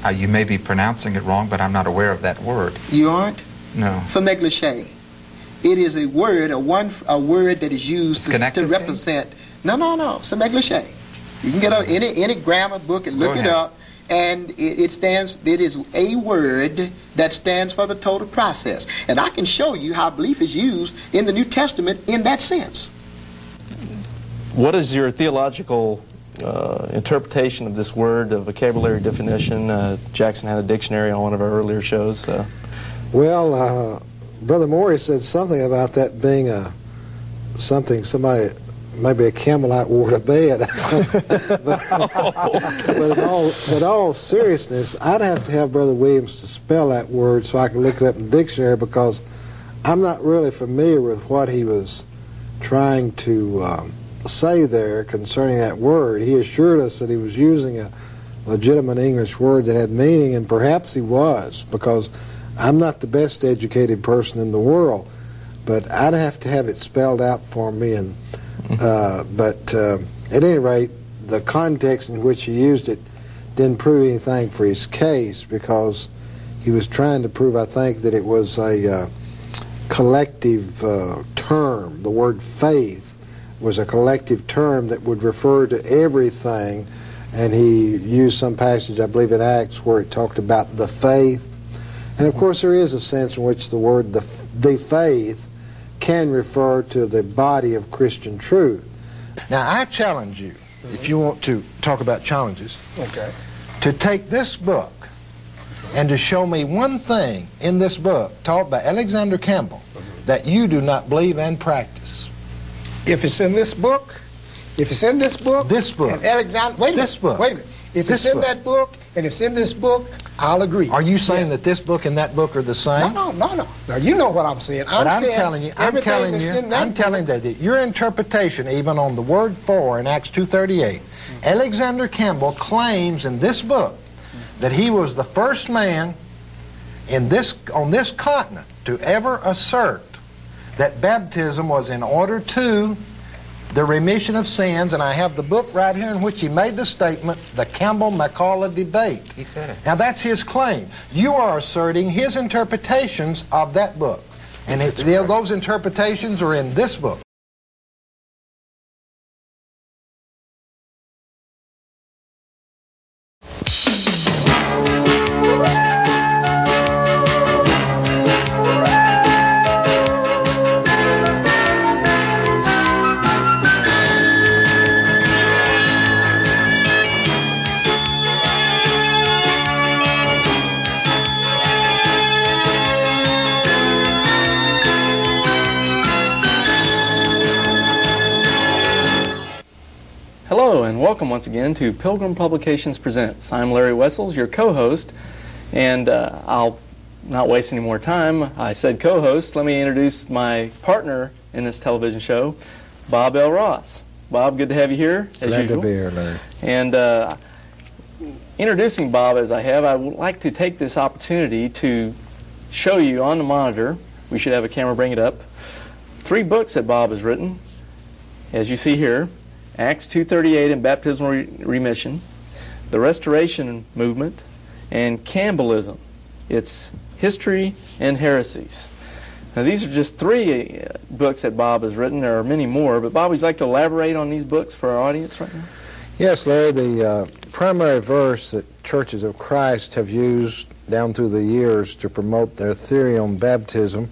Uh, you may be pronouncing it wrong, but I'm not aware of that word. You aren't? No. So negligee. It is a word, a one, a word that is used to, to represent. No, no, no. So negligee. You can get a, any any grammar book and look it up, and it, it stands. It is a word that stands for the total process. And I can show you how belief is used in the New Testament in that sense. What is your theological uh, interpretation of this word, a vocabulary definition? Uh, Jackson had a dictionary on one of our earlier shows. Uh, Well, uh, Brother Morey said something about that being a something somebody maybe a Campbellite wore to bed. [laughs] but, but in all, but all seriousness, I'd have to have Brother Williams to spell that word so I can look it up in the dictionary because I'm not really familiar with what he was trying to um, say there concerning that word. He assured us that he was using a legitimate English word that had meaning, and perhaps he was, because I'm not the best educated person in the world, but I'd have to have it spelled out for me. And uh, but uh, at any rate, the context in which he used it didn't prove anything for his case because he was trying to prove, I think, that it was a uh, collective uh, term. The word faith was a collective term that would refer to everything, and he used some passage, I believe, in Acts where it talked about the faith. And of course, there is a sense in which the word the, the faith can refer to the body of Christian truth. Now, I challenge you, if you want to talk about challenges, Okay. to take this book and to show me one thing in this book taught by Alexander Campbell that you do not believe and practice. If it's in this book, if it's in this book, This book. and Alexander, wait a minute, This book. wait a minute. If This it's in book. that book and it's in this book, I'll agree. Are you saying Yes. that this book and that book are the same? No, no, no, no. Now you know what I'm saying. I'm I'm saying telling you, I'm telling you, in that I'm telling you that your interpretation, even on the word for in Acts 2.38, mm-hmm. Alexander Campbell claims in this book mm-hmm. that he was the first man in this on this continent to ever assert that baptism was in order to the remission of sins, and I have the book right here in which he made the statement, the Campbell McCullough debate. He said it. Now that's his claim. You are asserting his interpretations of that book. And it, those interpretations are in this book. And welcome once again to Pilgrim Publications Presents. I'm Larry Wessels, your co host, and uh, I'll not waste any more time. I said co host. Let me introduce my partner in this television show, Bob L. Ross. Bob, good to have you here, as Glad usual. to be here, Larry. And uh, introducing Bob as I have, I would like to take this opportunity to show you on the monitor, we should have a camera bring it up, three books that Bob has written, as you see here Acts 2.38 and Baptismal Re- Remission, the Restoration Movement, and Campbellism. It's History and Heresies. Now, these are just three uh, books that Bob has written. There are many more, but Bob, would you like to elaborate on these books for our audience right now? Yes, Larry, the uh, primary verse that churches of Christ have used down through the years to promote their theory on baptism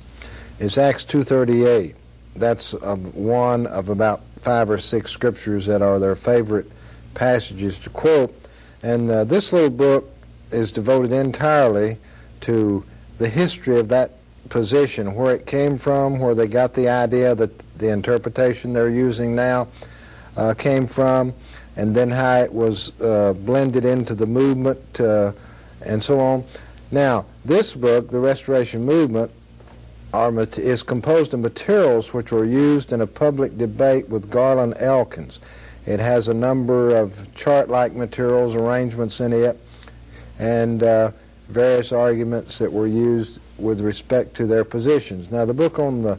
is Acts 2.38. That's uh, one of about five or six scriptures that are their favorite passages to quote. And uh, this little book is devoted entirely to the history of that position, where it came from, where they got the idea that the interpretation they're using now uh, came from, and then how it was uh, blended into the movement uh, and so on. Now, this book, The Restoration Movement, is composed of materials which were used in a public debate with Garland Elkins. It has a number of chart-like materials, arrangements in it, and uh, various arguments that were used with respect to their positions. Now, the book on the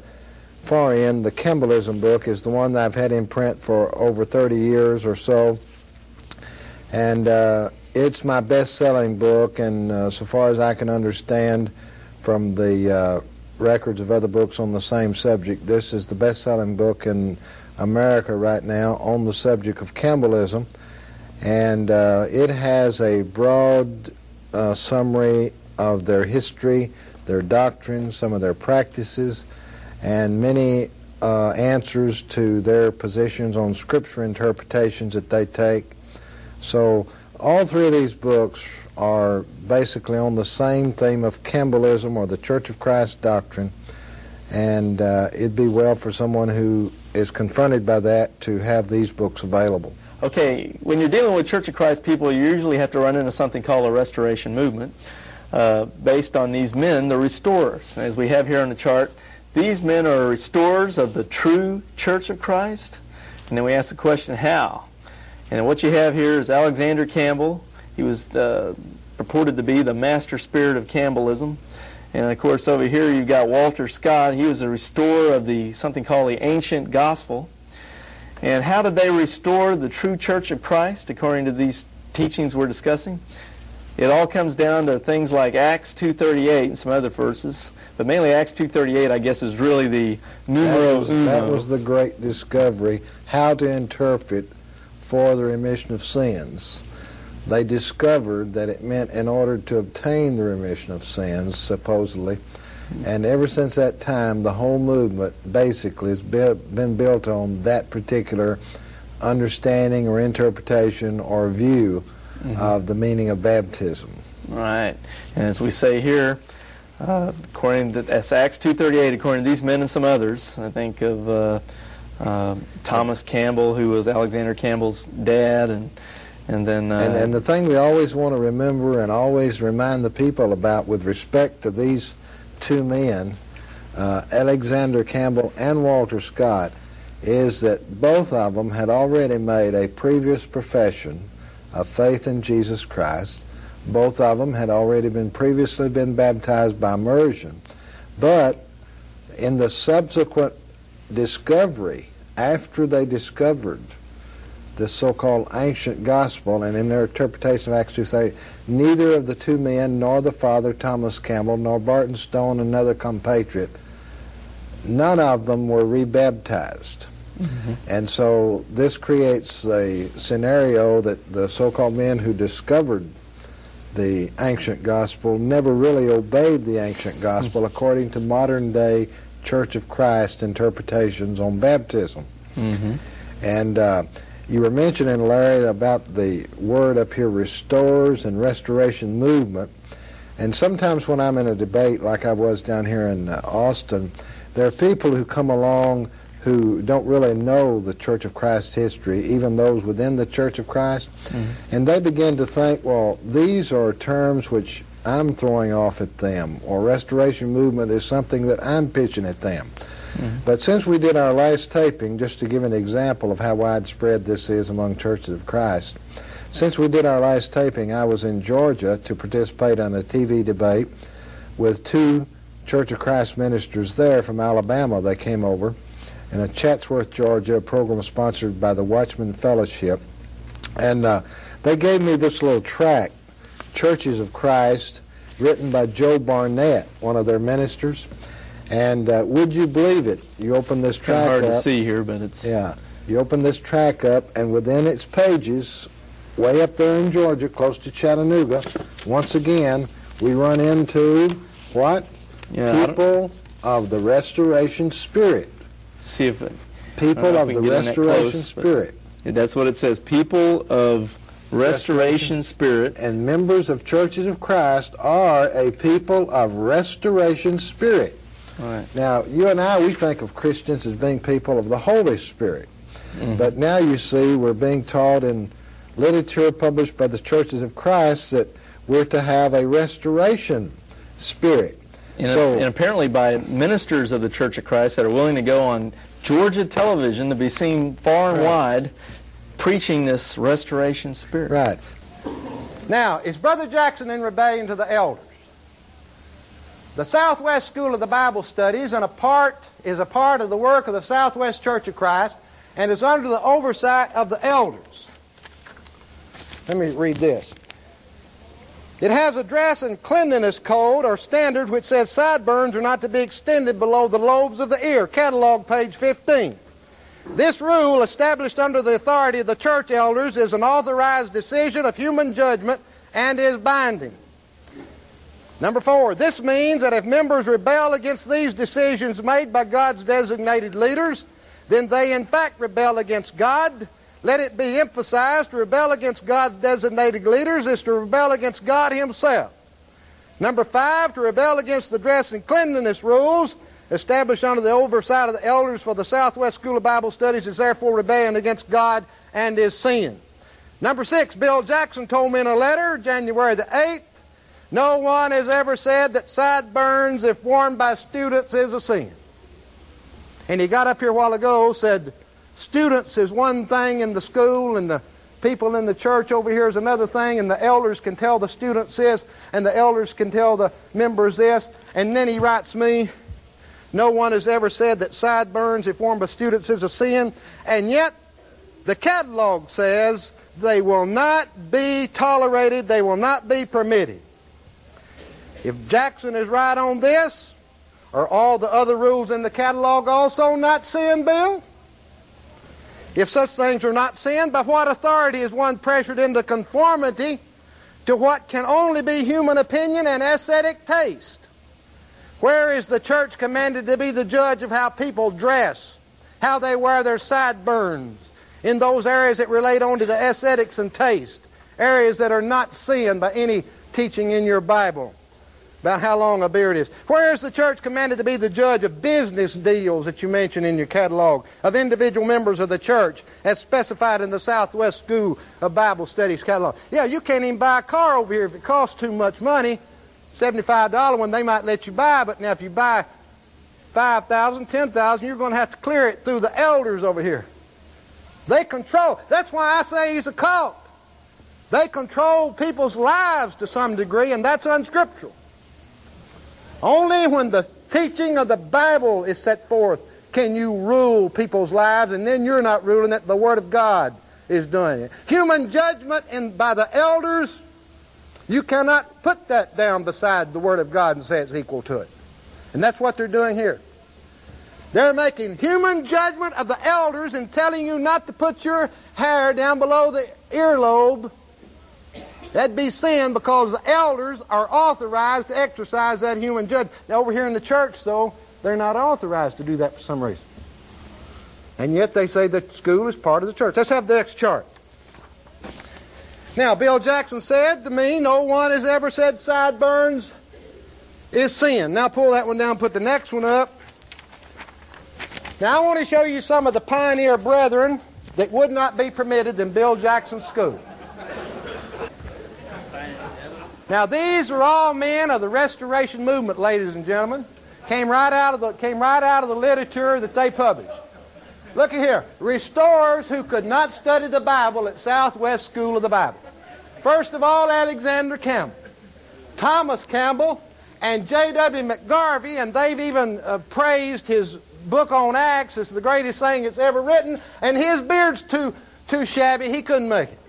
far end, the Campbellism book, is the one that I've had in print for over 30 years or so, and uh, it's my best-selling book, and uh, so far as I can understand from the uh, records of other books on the same subject, this is the best-selling book in America right now on the subject of Campbellism, and uh, it has a broad uh, summary of their history, their doctrines, some of their practices, and many uh, answers to their positions on scripture interpretations that they take. So all three of these books are basically on the same theme of Campbellism or the Church of Christ doctrine, and uh, it'd be well for someone who is confronted by that to have these books available. Okay, when you're dealing with Church of Christ people, you usually have to run into something called a restoration movement, uh, based on these men, the restorers. As we have here on the chart, these men are restorers of the true Church of Christ. And then we ask the question, how? And what you have here is Alexander Campbell. He was uh, purported to be the master spirit of Campbellism. And of course, over here you've got Walter Scott. He was a restorer of the something called the ancient gospel. And how did they restore the true church of Christ according to these teachings we're discussing? It all comes down to things like Acts 2.38 and some other verses. But mainly Acts 2.38, I guess, is really the numero that was, uno. That was the great discovery, how to interpret for the remission of sins. They discovered that it meant in order to obtain the remission of sins, supposedly. And ever since that time, the whole movement basically has been built on that particular understanding or interpretation or view mm-hmm. of the meaning of baptism. Right. And as we say here, uh, according to that's Acts 2.38, according to these men and some others, I think of uh, uh, Thomas Campbell, who was Alexander Campbell's dad, and and then and, and the thing we always want to remember and always remind the people about with respect to these two men, uh, Alexander Campbell and Walter Scott, is that both of them had already made a previous profession of faith in Jesus Christ. Both of them had already been previously been baptized by immersion. But in the subsequent discovery, after they discovered the so-called ancient gospel, and in their interpretation of Acts 2.30, neither of the two men, nor the father, Thomas Campbell, nor Barton Stone, another compatriot, none of them were rebaptized. Mm-hmm. And so this creates a scenario that the so-called men who discovered the ancient gospel never really obeyed the ancient gospel mm-hmm. according to modern day Church of Christ interpretations on baptism. Mm-hmm. And uh, you were mentioning, Larry, about the word up here, restores and restoration movement. And sometimes when I'm in a debate, like I was down here in uh, Austin, there are people who come along who don't really know the Church of Christ history, even those within the Church of Christ, mm-hmm. and they begin to think, well, these are terms which I'm throwing off at them, or restoration movement is something that I'm pitching at them. But since we did our last taping, just to give an example of how widespread this is among churches of Christ, since we did our last taping, I was in Georgia to participate in a TV debate with two Church of Christ ministers there from Alabama. They came over in a Chatsworth, Georgia, a program sponsored by the Watchman Fellowship. And uh, they gave me this little tract, Churches of Christ, written by Joe Barnett, one of their ministers. And uh, would you believe it? You open this track hard up. to see here, but it's yeah. You open this track up, and within its pages, way up there in Georgia, close to Chattanooga, once again we run into what? Yeah, People of the Restoration Spirit see if it, people of the restoration close, spirit. That's what it says. People of restoration spirit. And members of churches of Christ are a people of restoration spirit. Right. Now, you and I, we think of Christians as being people of the Holy Spirit. Mm-hmm. But now you see we're being taught in literature published by the churches of Christ that we're to have a restoration spirit. And, so, and apparently by ministers of the Church of Christ that are willing to go on Georgia television to be seen far and right. wide preaching this restoration spirit. Right. Now, is Brother Jackson in rebellion to the elders? The Southwest School of the Bible Studies and a part, is a part of the work of the Southwest Church of Christ and is under the oversight of the elders. Let me read this. It has a dress and cleanliness code or standard which says sideburns are not to be extended below the lobes of the ear. Catalog, page 15. This rule, established under the authority of the church elders, is an authorized decision of human judgment and is binding. Number four, this means that if members rebel against these decisions made by God's designated leaders, then they in fact rebel against God let it be emphasized to rebel against God's designated leaders is to rebel against God Himself. Number five, to rebel against the dress and cleanliness rules established under the oversight of the elders for the Southwest School of Bible Studies is therefore rebellion against God and His sin. Number six, Bill Jackson told me in a letter, January the 8th, no one has ever said that sideburns, if worn by students, is a sin. And he got up here a while ago, said, students is one thing in the school and the people in the church over here is another thing, and the elders can tell the students this, and the elders can tell the members this. And then he writes me, no one has ever said that sideburns, if worn by students, is a sin, and yet the catalog says they will not be tolerated, they will not be permitted. If Jackson is right on this, are all the other rules in the catalog also not sin, Bill? If such things are not sin, by what authority is one pressured into conformity to what can only be human opinion and ascetic taste? Where is the church commanded to be the judge of how people dress, how they wear their sideburns, in those areas that relate only to aesthetics and taste, areas that are not sin by any teaching in your Bible? About how long a beard is. Where is the church commanded to be the judge of business deals that you mention in your catalog, of individual members of the church, as specified in the Southwest School of Bible Studies catalog? Yeah, you can't even buy a car over here if it costs too much money. $75 one they might let you buy, but now if you buy 5000 10000 you're going to have to clear it through the elders over here. They control. That's why I say he's a cult. They control people's lives to some degree, and that's unscriptural. Only when the teaching of the Bible is set forth can you rule people's lives, and then you're not ruling it, the Word of God is doing it. Human judgment and by the elders, you cannot put that down beside the Word of God and say it's equal to it. And that's what they're doing here. They're making human judgment of the elders and telling you not to put your hair down below the earlobe That'd be sin because the elders are authorized to exercise that human judgment. Now, over here in the church, though, they're not authorized to do that for some reason. And yet they say that school is part of the church. Let's have the next chart. Now, Bill Jackson said to me, No one has ever said sideburns is sin. Now, pull that one down, put the next one up. Now, I want to show you some of the pioneer brethren that would not be permitted in Bill Jackson's school. Now these are all men of the Restoration movement, ladies and gentlemen. Came right out of the came right out of the literature that they published. Look at here. Restorers who could not study the Bible at Southwest School of the Bible. First of all, Alexander Campbell. Thomas Campbell and J.W. McGarvey, and they've even uh, praised his book on Acts as the greatest thing that's ever written, and his beard's too, too shabby, he couldn't make it.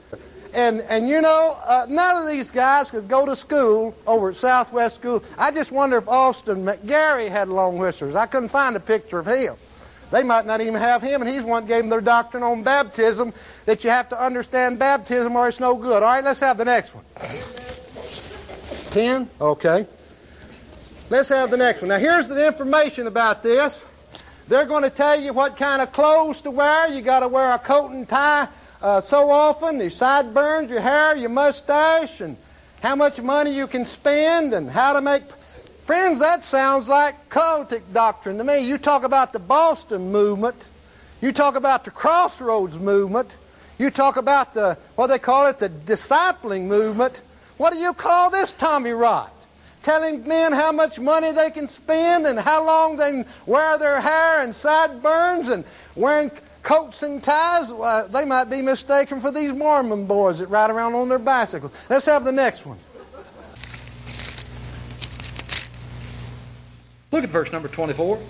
And, and you know, uh, none of these guys could go to school over at Southwest School. I just wonder if Austin McGary had long whiskers. I couldn't find a picture of him. They might not even have him, and he's one gave them their doctrine on baptism that you have to understand baptism or it's no good. All right, let's have the next one. Ten? Okay. Let's have the next one. Now, here's the information about this. They're going to tell you what kind of clothes to wear. You got to wear a coat and tie uh, so often, your sideburns, your hair, your mustache, and how much money you can spend, and how to make. Friends, that sounds like cultic doctrine to me. You talk about the Boston movement, you talk about the Crossroads movement, you talk about the, what they call it, the discipling movement. What do you call this, Tommy Rott? Telling men how much money they can spend and how long they can wear their hair and sideburns and wearing coats and ties, uh, they might be mistaken for these Mormon boys that ride around on their bicycles. Let's have the next one. Look at verse number 24.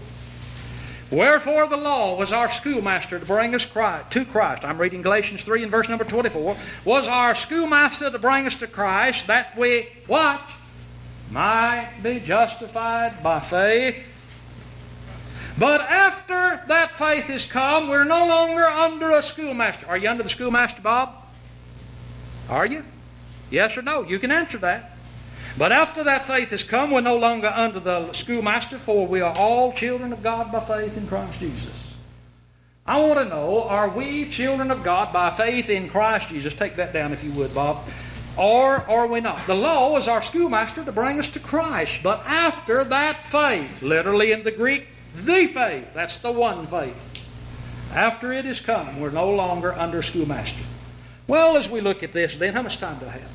Wherefore the law was our schoolmaster to bring us Christ, to Christ. I'm reading Galatians 3 and verse number 24. Was our schoolmaster to bring us to Christ that we, what? Might be justified by faith but after that faith has come, we're no longer under a schoolmaster. Are you under the schoolmaster, Bob? Are you? Yes or no? You can answer that. But after that faith has come, we're no longer under the schoolmaster, for we are all children of God by faith in Christ Jesus. I want to know are we children of God by faith in Christ Jesus? Take that down if you would, Bob. Or are we not? The law is our schoolmaster to bring us to Christ, but after that faith, literally in the Greek, the faith. That's the one faith. After it has come, we're no longer under schoolmaster. Well, as we look at this, then, how much time do I have?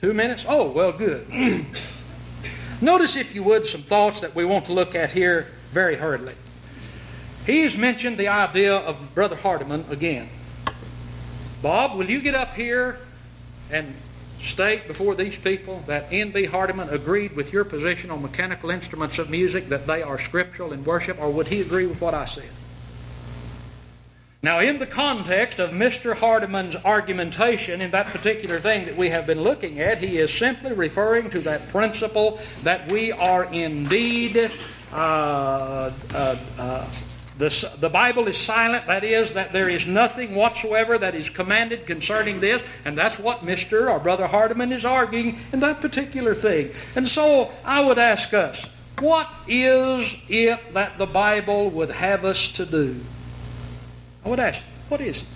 Two minutes? Oh, well, good. [clears throat] Notice, if you would, some thoughts that we want to look at here very hurriedly. He has mentioned the idea of Brother Hardeman again. Bob, will you get up here and state before these people that N.B. Hardeman agreed with your position on mechanical instruments of music that they are scriptural in worship, or would he agree with what I said? Now, in the context of Mr. Hardeman's argumentation in that particular thing that we have been looking at, he is simply referring to that principle that we are indeed. Uh, uh, uh, the, the Bible is silent, that is, that there is nothing whatsoever that is commanded concerning this, and that's what Mr. or Brother Hardeman is arguing in that particular thing. And so I would ask us, what is it that the Bible would have us to do? I would ask, what is it?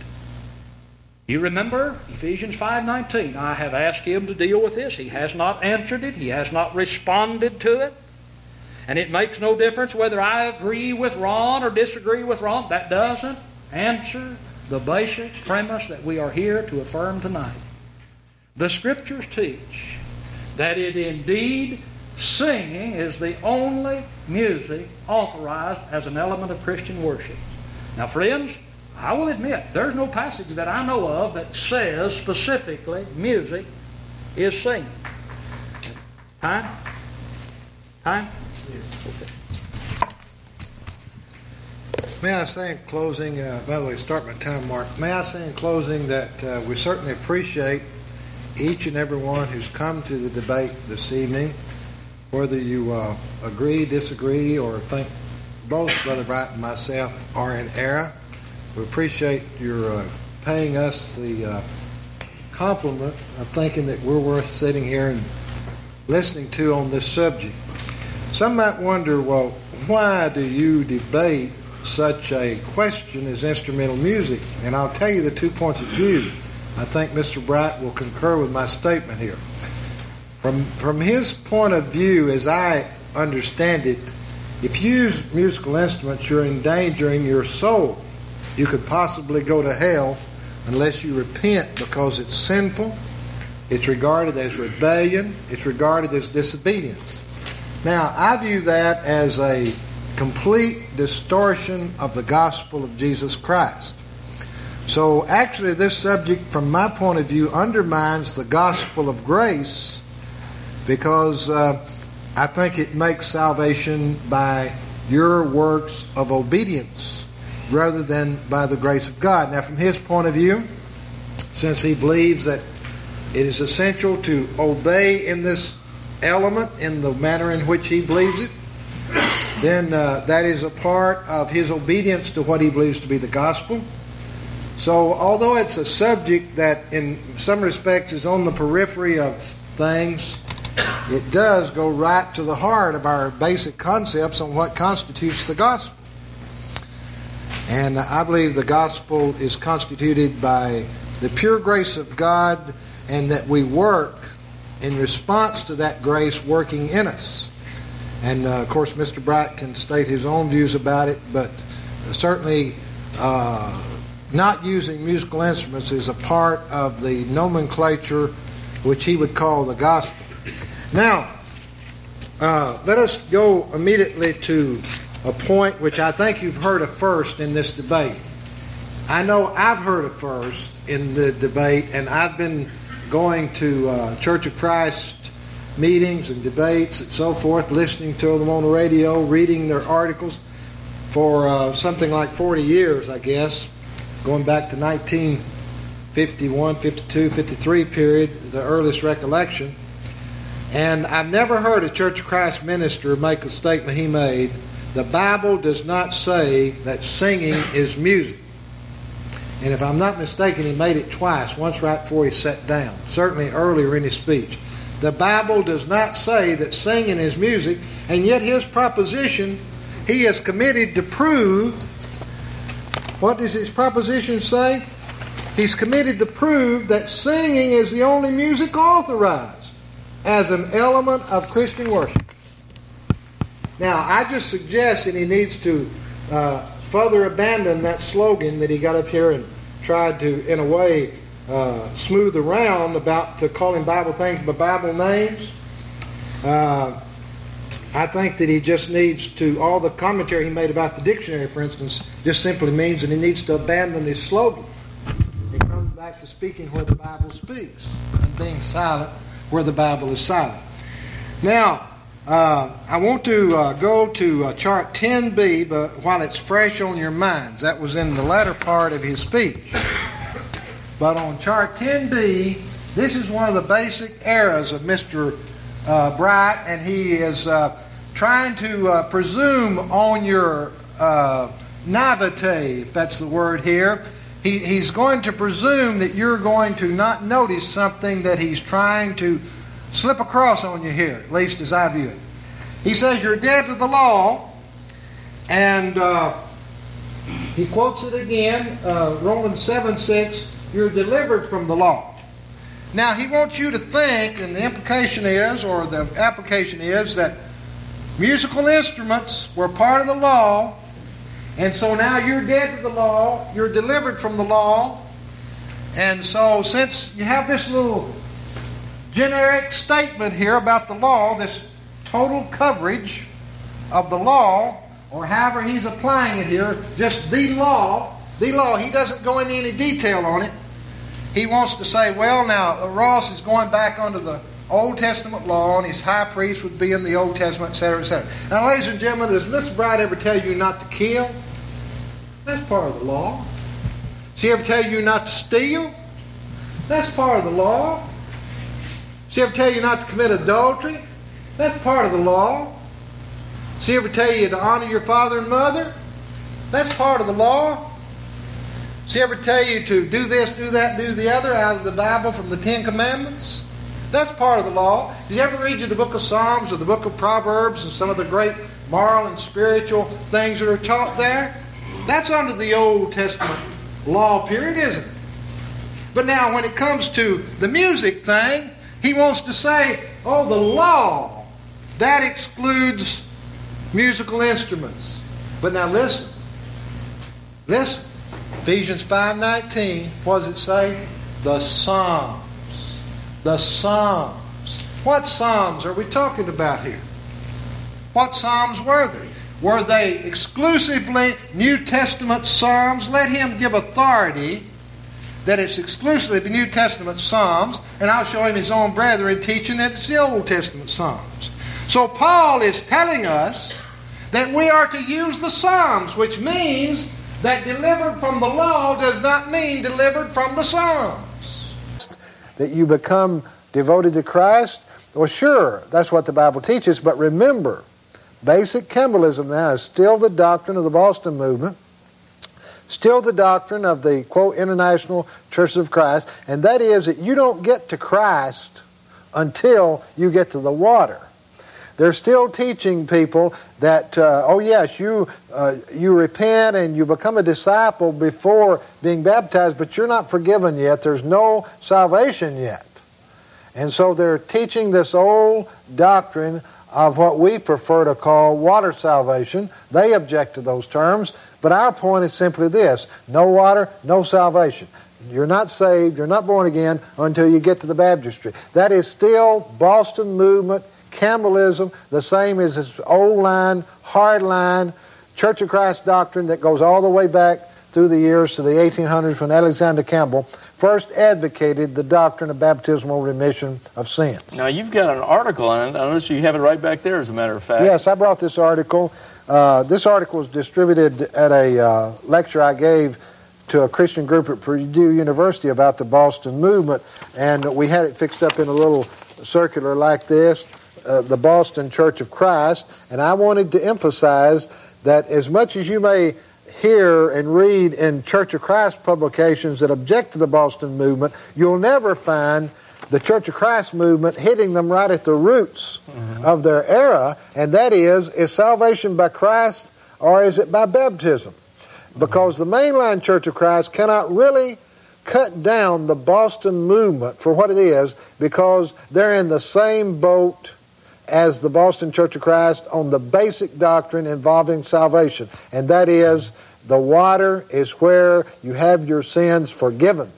You remember Ephesians 5:19. I have asked him to deal with this. He has not answered it. He has not responded to it. And it makes no difference whether I agree with Ron or disagree with Ron. That doesn't answer the basic premise that we are here to affirm tonight. The scriptures teach that it indeed singing is the only music authorized as an element of Christian worship. Now, friends, I will admit, there's no passage that I know of that says specifically music is singing. Time? Time? May I say in closing, uh, by the way, start my time mark. May I say in closing that uh, we certainly appreciate each and every one who's come to the debate this evening, whether you uh, agree, disagree, or think both Brother Bright and myself are in error. We appreciate your uh, paying us the uh, compliment of thinking that we're worth sitting here and listening to on this subject. Some might wonder, well, why do you debate such a question as instrumental music? And I'll tell you the two points of view. I think Mr. Bright will concur with my statement here. From, from his point of view, as I understand it, if you use musical instruments, you're endangering your soul you could possibly go to hell unless you repent because it's sinful, it's regarded as rebellion, it's regarded as disobedience. Now, I view that as a complete distortion of the gospel of Jesus Christ. So, actually, this subject, from my point of view, undermines the gospel of grace because uh, I think it makes salvation by your works of obedience rather than by the grace of God. Now, from his point of view, since he believes that it is essential to obey in this element in the manner in which he believes it, then uh, that is a part of his obedience to what he believes to be the gospel. So, although it's a subject that in some respects is on the periphery of things, it does go right to the heart of our basic concepts on what constitutes the gospel. And I believe the gospel is constituted by the pure grace of God and that we work in response to that grace working in us. And uh, of course, Mr. Bright can state his own views about it, but certainly uh, not using musical instruments is a part of the nomenclature which he would call the gospel. Now, uh, let us go immediately to a point which I think you've heard of first in this debate. I know I've heard of first in the debate, and I've been going to uh, Church of Christ meetings and debates and so forth, listening to them on the radio, reading their articles for uh, something like 40 years, I guess, going back to 1951, 52, 53 period, the earliest recollection. And I've never heard a Church of Christ minister make the statement he made the Bible does not say that singing is music. And if I'm not mistaken, he made it twice, once right before he sat down, certainly earlier in his speech. The Bible does not say that singing is music, and yet his proposition, he is committed to prove. What does his proposition say? He's committed to prove that singing is the only music authorized as an element of Christian worship. Now, I just suggest that he needs to uh, further abandon that slogan that he got up here and tried to, in a way, uh, smooth around about to calling Bible things by Bible names. Uh, I think that he just needs to, all the commentary he made about the dictionary, for instance, just simply means that he needs to abandon his slogan. He comes back to speaking where the Bible speaks and being silent where the Bible is silent. Now, uh, I want to uh, go to uh, chart 10b, but while it's fresh on your minds, that was in the latter part of his speech. But on chart 10b, this is one of the basic errors of Mr. Uh, Bright, and he is uh, trying to presume on your naivete, if that's the word here. He, he's going to presume that you're going to not notice something that he's trying to slip across on you here, at least as I view it. He says you're dead to the law, and uh, he quotes it again, uh, Romans 7 6, you're delivered from the law. Now, he wants you to think, and the implication is, or the application is, that musical instruments were part of the law, and so now you're dead to the law, you're delivered from the law, and so since you have this little generic statement here about the law, this total coverage of the law, or however he's applying it here, just the law, the law, he doesn't go into any detail on it. He wants to say, well, now, Ross is going back under the Old Testament law, and his high priest would be in the Old Testament, etc., etc. Now, ladies and gentlemen, does Mr. Bright ever tell you not to kill? That's part of the law. Does he ever tell you not to steal? That's part of the law. Does he ever tell you not to commit adultery? That's part of the law. She ever tell you to honor your father and mother? That's part of the law. She ever tell you to do this, do that, do the other out of the Bible from the Ten Commandments? That's part of the law. Did you ever read you the book of Psalms or the book of Proverbs and some of the great moral and spiritual things that are taught there? That's under the Old Testament law period, isn't it? But now, when it comes to the music thing, he wants to say, oh, the law, that excludes musical instruments. But now listen. Listen. Ephesians 5.19, what does it say? The Psalms. The Psalms. What Psalms are we talking about here? What Psalms were they? Were they exclusively New Testament Psalms? Let him give authority that it's exclusively the New Testament Psalms, and I'll show him his own brethren teaching that it's the Old Testament Psalms. So Paul is telling us that we are to use the Psalms, which means that delivered from the law does not mean delivered from the Psalms. That you become devoted to Christ? Well, sure, that's what the Bible teaches, but remember, basic Campbellism now is still the doctrine of the Boston movement still the doctrine of the, quote, International Churches of Christ, and that is that you don't get to Christ until you get to the water. They're still teaching people that, uh, oh yes, you, uh, you repent and you become a disciple before being baptized, but you're not forgiven yet. There's no salvation yet. And so they're teaching this old doctrine of what we prefer to call water salvation. They object to those terms. But our point is simply this no water, no salvation. You're not saved, you're not born again until you get to the baptistry. That is still Boston movement, Campbellism, the same as this old line, hard line, Church of Christ doctrine that goes all the way back through the years to the 1800s when Alexander Campbell first advocated the doctrine of baptismal remission of sins. Now, you've got an article on it. I notice you have it right back there, as a matter of fact. Yes, I brought this article. Uh, this article was distributed at a uh, lecture I gave to a Christian group at Purdue University about the Boston movement, and we had it fixed up in a little circular like this, uh, the Boston Church of Christ, and I wanted to emphasize that as much as you may hear and read in Church of Christ publications that object to the Boston movement, you'll never find the Church of Christ movement hitting them right at the roots mm-hmm. of their era, and that is, is salvation by Christ or is it by baptism? Because the mainline Church of Christ cannot really cut down the Boston movement for what it is because they're in the same boat as the Boston Church of Christ on the basic doctrine involving salvation, and that is the water is where you have your sins forgiven.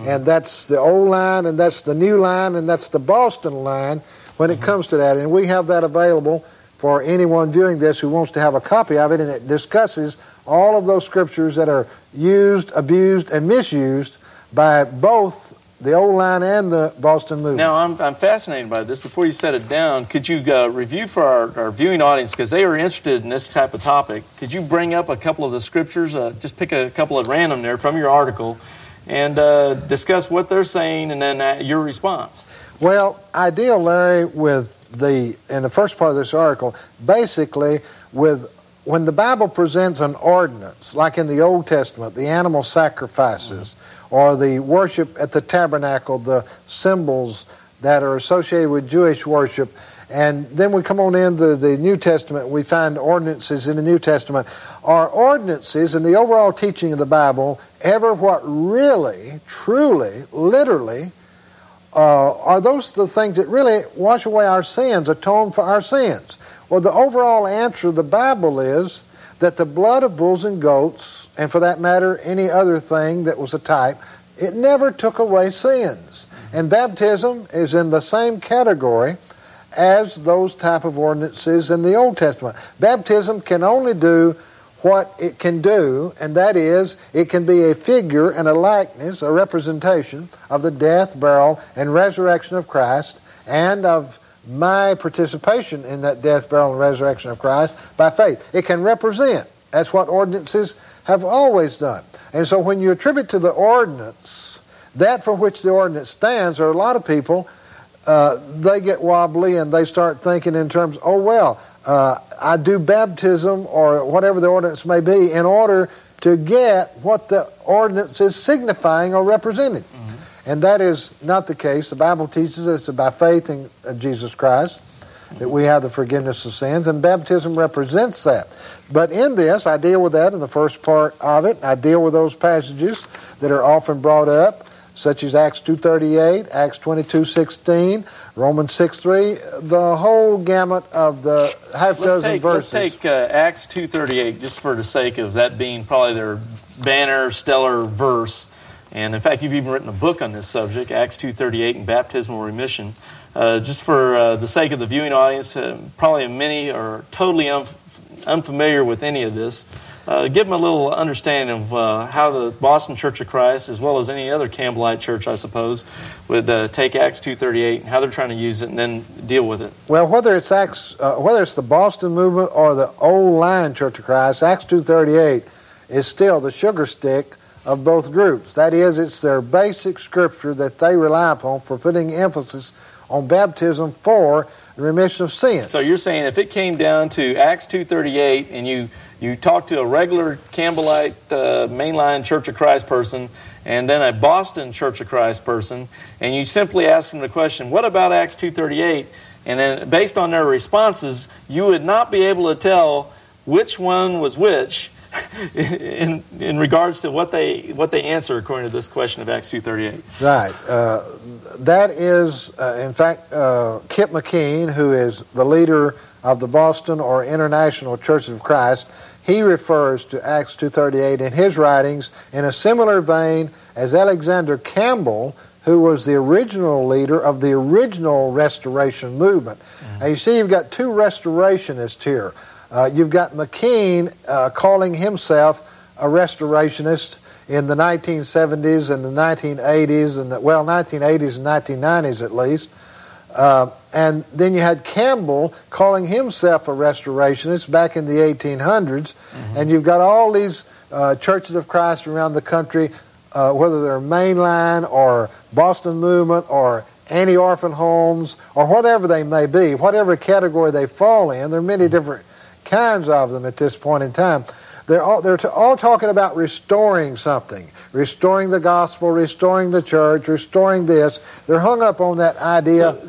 And that's the old line, and that's the new line, and that's the Boston line when it comes to that. And we have that available for anyone viewing this who wants to have a copy of it, and it discusses all of those scriptures that are used, abused, and misused by both the old line and the Boston movement. Now, I'm, I'm fascinated by this. Before you set it down, could you uh, review for our, our viewing audience, because they are interested in this type of topic, could you bring up a couple of the scriptures, uh, just pick a couple at random there from your article, and uh, discuss what they're saying and then uh, your response? Well, I deal, Larry, with the, in the first part of this article, basically with when the Bible presents an ordinance, like in the Old Testament, the animal sacrifices, mm-hmm. or the worship at the tabernacle, the symbols that are associated with Jewish worship, and then we come on into the New Testament, we find ordinances in the New Testament. Are ordinances in the overall teaching of the Bible ever what really, truly, literally, uh, are those the things that really wash away our sins, atone for our sins? Well, the overall answer of the Bible is that the blood of bulls and goats, and for that matter, any other thing that was a type, it never took away sins. And baptism is in the same category as those type of ordinances in the Old Testament. Baptism can only do what it can do, and that is, it can be a figure and a likeness, a representation of the death, burial, and resurrection of Christ, and of my participation in that death, burial, and resurrection of Christ by faith. It can represent. That's what ordinances have always done. And so when you attribute to the ordinance that for which the ordinance stands, there are a lot of people, uh, they get wobbly and they start thinking in terms, oh, well, uh, I do baptism or whatever the ordinance may be in order to get what the ordinance is signifying or representing. And that is not the case. The Bible teaches us by faith in uh, Jesus Christ that we have the forgiveness of sins, and baptism represents that. But in this, I deal with that in the first part of it. I deal with those passages that are often brought up, such as Acts 2.38, Acts 22.16, Romans 6.3, the whole gamut of the half let's dozen take, verses. Let's take uh, Acts 2.38, just for the sake of that being probably their banner, stellar verse. And in fact, you've even written a book on this subject, Acts 2.38 and baptismal remission. Uh, just for uh, the sake of the viewing audience, uh, probably many are totally unf- unfamiliar with any of this. Uh, give them a little understanding of uh, how the Boston Church of Christ, as well as any other Campbellite church, I suppose, would uh, take Acts 2.38 and how they're trying to use it and then deal with it. Well, whether it's Acts, whether it's the Boston movement or the old line Church of Christ, Acts 2.38 is still the sugar stick of both groups. That is, it's their basic scripture that they rely upon for putting emphasis on baptism for the remission of sins. So you're saying if it came down to Acts 2:38 and you you talk to a regular Campbellite uh, mainline Church of Christ person and then a Boston Church of Christ person and you simply ask them the question, "What about Acts 2:38?" and then based on their responses, you would not be able to tell which one was which [laughs] in, in regards to what they what they answer according to this question of Acts two thirty eight. Right. Uh, that is, uh, in fact, uh, Kip McKean, who is the leader of the Boston or International Church of Christ. He refers to Acts 2:38 in his writings in a similar vein as Alexander Campbell, who was the original leader of the original Restoration movement. Mm-hmm. Now you see, you've got two restorationists here. Uh, you've got McKean uh, calling himself a restorationist in the 1970s and the 1980s, and the, well, 1980s and 1990s at least. Uh, and then you had Campbell calling himself a restorationist back in the 1800s. Mm-hmm. And you've got all these uh, churches of Christ around the country, uh, whether they're mainline or Boston Movement or anti orphan homes or whatever they may be, whatever category they fall in. There are many different kinds of them at this point in time. They're all, they're all talking about restoring something, restoring the gospel, restoring the church, restoring this. They're hung up on that idea. So,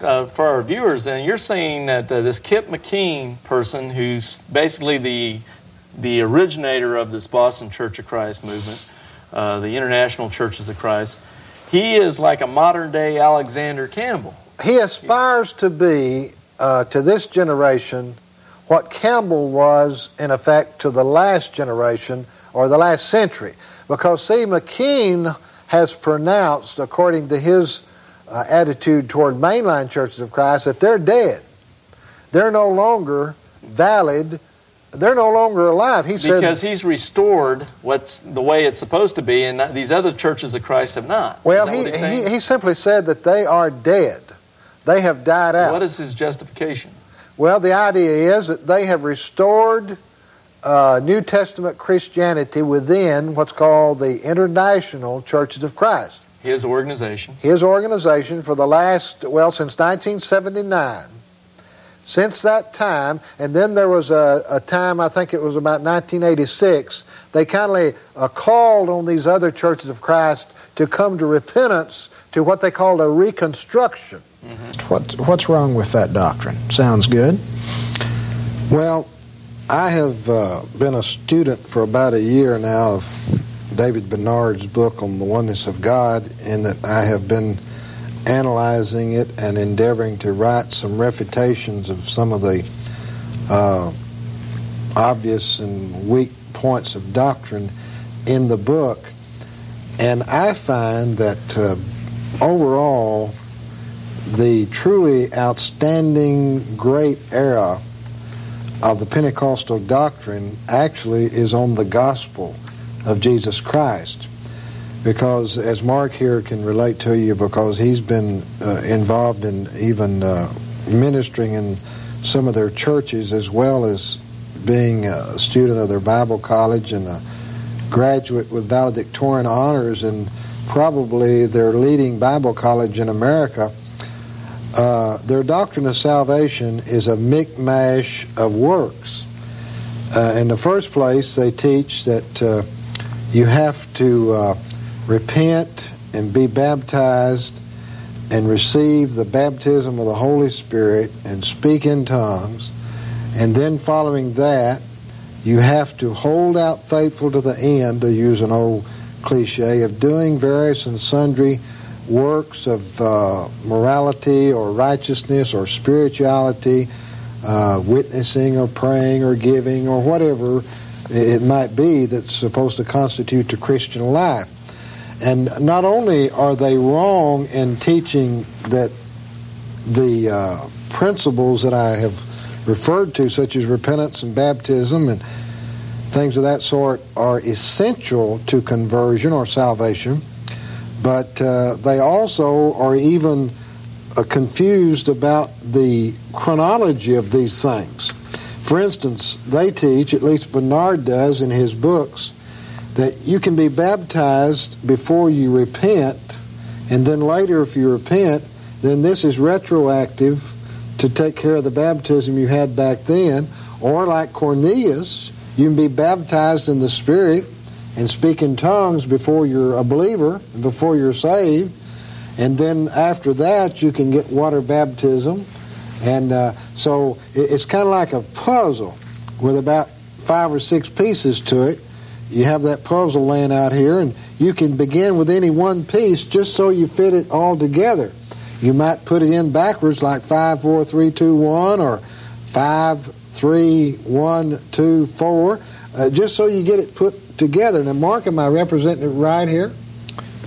so uh, for our viewers, then, you're saying that uh, this Kip McKean person, who's basically the the originator of this Boston Church of Christ movement, uh, the International Churches of Christ, he is like a modern day Alexander Campbell. He aspires to be, uh, to this generation, what Campbell was, in effect, to the last generation or the last century. Because, see, McKean has pronounced, according to his uh, attitude toward mainline churches of Christ, that they're dead. They're no longer valid they're no longer alive. He said because he's restored what's the way it's supposed to be, and these other churches of Christ have not. Well, he, what he's saying? he he simply said that they are dead. They have died out. What is his justification? Well, the idea is that they have restored uh, New Testament Christianity within what's called the International Churches of Christ. His organization. His organization for the last, well, since 1979. Since that time, and then there was a, a time, I think it was about 1986, they kindly uh, called on these other churches of Christ to come to repentance to what they called a reconstruction. What, what's wrong with that doctrine? Sounds good. Well, I have uh, been a student for about a year now of David Bernard's book on the oneness of God, in that I have been analyzing it and endeavoring to write some refutations of some of the uh, obvious and weak points of doctrine in the book. And I find that uh, overall, the truly outstanding great era of the Pentecostal doctrine actually is on the gospel of Jesus Christ. Because, as Mark here can relate to you, because he's been uh, involved in even uh, ministering in some of their churches as well as being a student of their Bible college and a graduate with valedictorian honors in probably their leading Bible college in America. Uh, their doctrine of salvation is a micmash of works. Uh, in the first place, they teach that uh, you have to uh, repent and be baptized and receive the baptism of the Holy Spirit and speak in tongues. And then, following that, you have to hold out faithful to the end, to use an old cliche, of doing various and sundry works of uh, morality or righteousness or spirituality, uh, witnessing or praying or giving or whatever it might be that's supposed to constitute the Christian life. And not only are they wrong in teaching that the uh, principles that I have referred to, such as repentance and baptism and things of that sort, are essential to conversion or salvation, but uh, they also are even uh, confused about the chronology of these things. For instance, they teach, at least Bernard does in his books, that you can be baptized before you repent, and then later, if you repent, then this is retroactive to take care of the baptism you had back then. Or, like Cornelius, you can be baptized in the Spirit and speak in tongues before you're a believer, before you're saved. And then after that, you can get water baptism. And uh, so it's kind of like a puzzle with about five or six pieces to it. You have that puzzle laying out here, and you can begin with any one piece just so you fit it all together. You might put it in backwards like 5, 4, 3, 2, 1, or 5, 3, 1, 2, 4, uh, just so you get it put together. Now, Mark, am I representing it right here?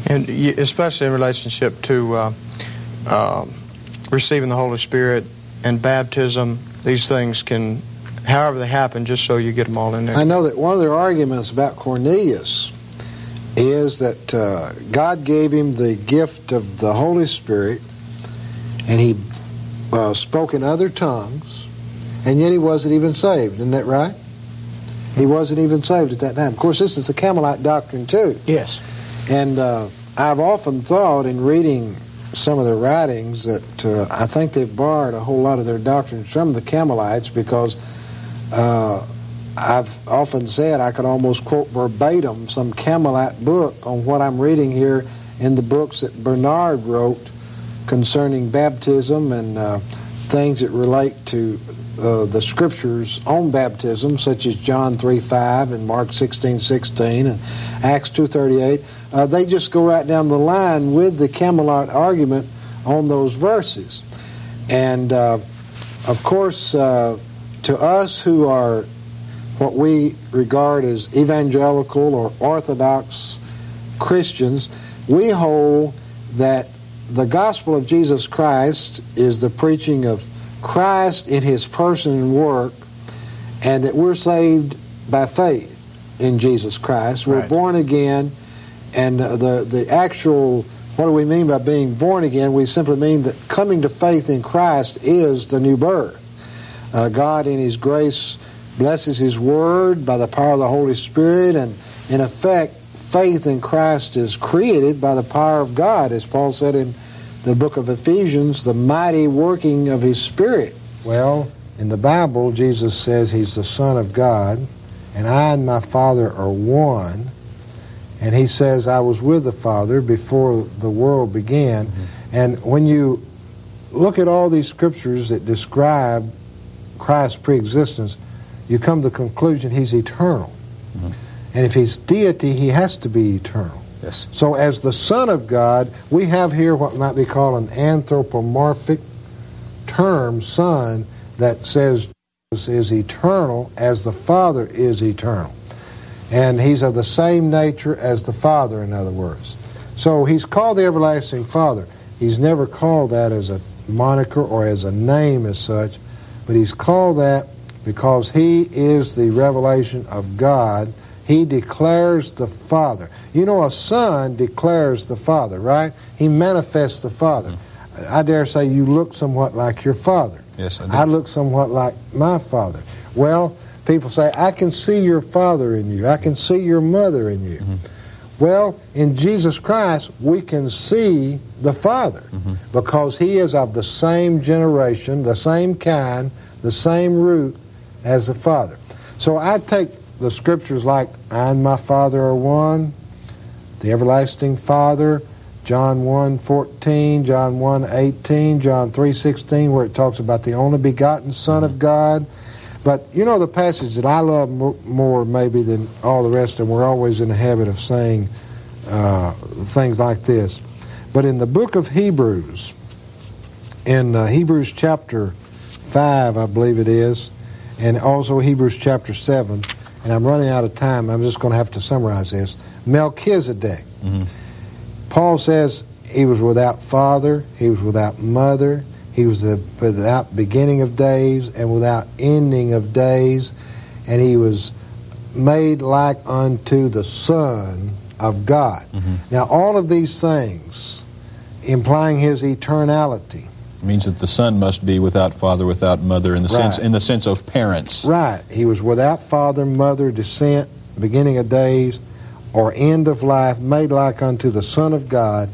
And especially in relationship to uh, um, receiving the Holy Spirit and baptism, these things can, however they happen, just so you get them all in there. I know that one of their arguments about Cornelius is that uh, God gave him the gift of the Holy Spirit, and he uh, spoke in other tongues, and yet he wasn't even saved. Isn't that right? He wasn't even saved at that time. Of course, this is the Campbellite doctrine too. Yes. And uh, I've often thought in reading some of their writings that uh, I think they've borrowed a whole lot of their doctrines from the Campbellites because uh, I've often said I could almost quote verbatim some Campbellite book on what I'm reading here in the books that Bernard wrote concerning baptism and uh, things that relate to uh, the scriptures on baptism, such as John 3 5 and Mark 16 16 and Acts 2.38, uh, they just go right down the line with the Campbellite argument on those verses. And uh, of course, uh, to us who are what we regard as evangelical or orthodox Christians, we hold that the gospel of Jesus Christ is the preaching of Christ in his person and work, and that we're saved by faith in Jesus Christ. We're Right. born again, and the the actual what do we mean by being born again? We simply mean that coming to faith in Christ is the new birth. Uh, God, in His grace, blesses His Word by the power of the Holy Spirit, and in effect, faith in Christ is created by the power of God, as Paul said in the book of Ephesians, the mighty working of His Spirit. Well, in the Bible, Jesus says He's the Son of God, and I and my Father are one. And He says, I was with the Father before the world began. Mm-hmm. And when you look at all these scriptures that describe Christ's preexistence, you come to the conclusion He's eternal. Mm-hmm. And if He's deity, He has to be eternal. Yes. So, as the Son of God, we have here what might be called an anthropomorphic term, Son, that says Jesus is eternal as the Father is eternal. And he's of the same nature as the Father, in other words. So he's called the Everlasting Father. He's never called that as a moniker or as a name as such, but he's called that because he is the revelation of God. He declares the Father. You know, a son declares the Father, right? He manifests the Father. I dare say you look somewhat like your father. Yes, I do. I look somewhat like my father. Well, people say, I can see your father in you. I can see your mother in you. Mm-hmm. Well, in Jesus Christ, we can see the Father mm-hmm. because He is of the same generation, the same kind, the same root as the Father. So I take the scriptures like, I and my Father are one, the everlasting Father, John 1 14, John 1 18, John 3 16, where it talks about the only begotten Son of God. But you know the passage that I love more maybe than all the rest, and we're always in the habit of saying uh, things like this. But in the book of Hebrews, in uh, Hebrews chapter 5, I believe it is, and also Hebrews chapter 7, and I'm running out of time, I'm just going to have to summarize this. Melchizedek. Mm-hmm. Paul says he was without father, he was without mother, he was the, without beginning of days and without ending of days, and he was made like unto the Son of God. Mm-hmm. Now, all of these things implying his eternality. Means that the son must be without father, without mother, in the sense in the sense of parents. Right. He was without father, mother, descent, beginning of days, or end of life, made like unto the Son of God.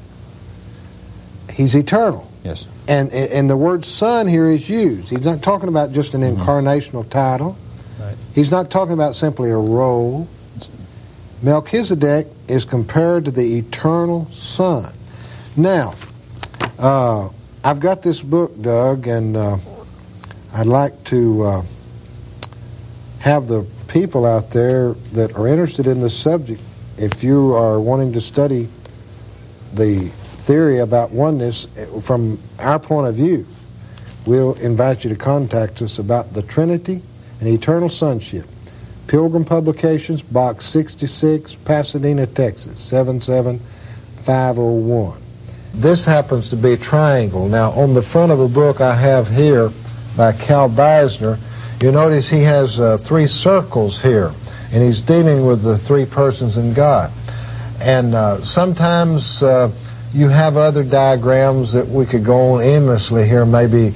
He's eternal. Yes. And, and the word son here is used. He's not talking about just an incarnational title. Right. He's not talking about simply a role. Melchizedek is compared to the eternal Son. Now, uh, I've got this book, Doug, and uh, I'd like to uh, have the people out there that are interested in this subject, if you are wanting to study the theory about oneness eh, from our point of view, we'll invite you to contact us about the Trinity and eternal sonship. Pilgrim Publications, Box 66, Pasadena, Texas, 77501. This happens to be a triangle. Now, on the front of a book I have here by Cal Beisner, you notice he has uh, three circles here, and he's dealing with the three persons in God. And uh, sometimes uh, you have other diagrams that we could go on endlessly here, maybe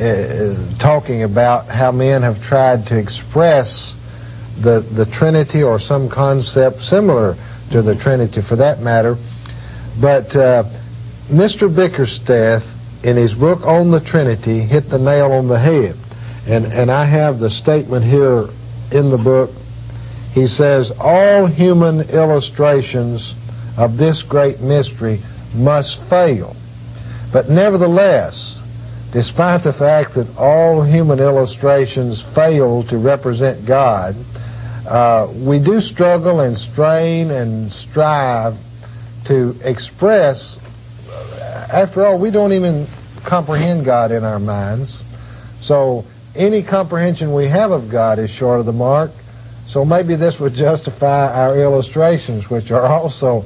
uh, talking about how men have tried to express the, the Trinity or some concept similar to the Trinity for that matter. But uh, Mr. Bickersteth, in his book on the Trinity, hit the nail on the head. And, and I have the statement here in the book. He says, All human illustrations of this great mystery must fail. But nevertheless, despite the fact that all human illustrations fail to represent God, uh, we do struggle and strain and strive to express. After all, we don't even comprehend God in our minds. So any comprehension we have of God is short of the mark. So maybe this would justify our illustrations, which are [laughs] also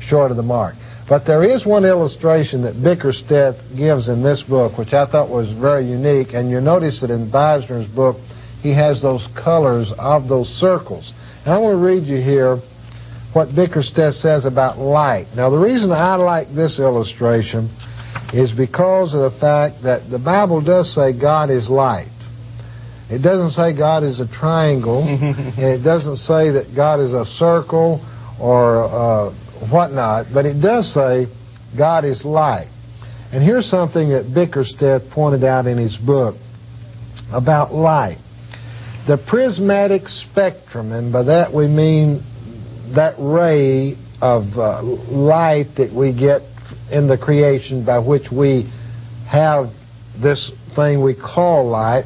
short of the mark. But there is one illustration that Bickersteth gives in this book, which I thought was very unique, and you notice that in Beisner's book, he has those colors of those circles. And I want to read you here what Bickersteth says about light. Now, the reason I like this illustration is because of the fact that the Bible does say God is light. It doesn't say God is a triangle, [laughs] and it doesn't say that God is a circle or uh, whatnot, but it does say God is light. And here's something that Bickersteth pointed out in his book about light. The prismatic spectrum, and by that we mean that ray of uh, light that we get in the creation by which we have this thing we call light,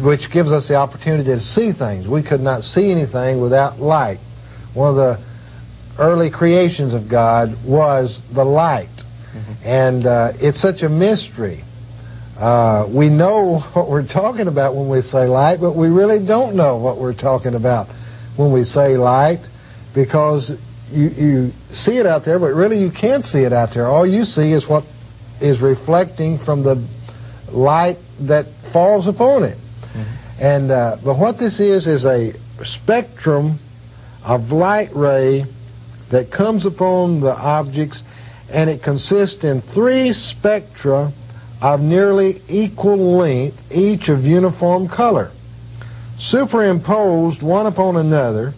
which gives us the opportunity to see things. We could not see anything without light. One of the early creations of God was the light. Mm-hmm. And uh, it's such a mystery. Uh, we know [laughs] what we're talking about when we say light, but we really don't know what we're talking about when we say light because you, you see it out there, but really you can't see it out there. All you see is what is reflecting from the light that falls upon it. Mm-hmm. And uh, but what this is is a spectrum of light ray that comes upon the objects, and it consists in three spectra of nearly equal length, each of uniform color, superimposed one upon another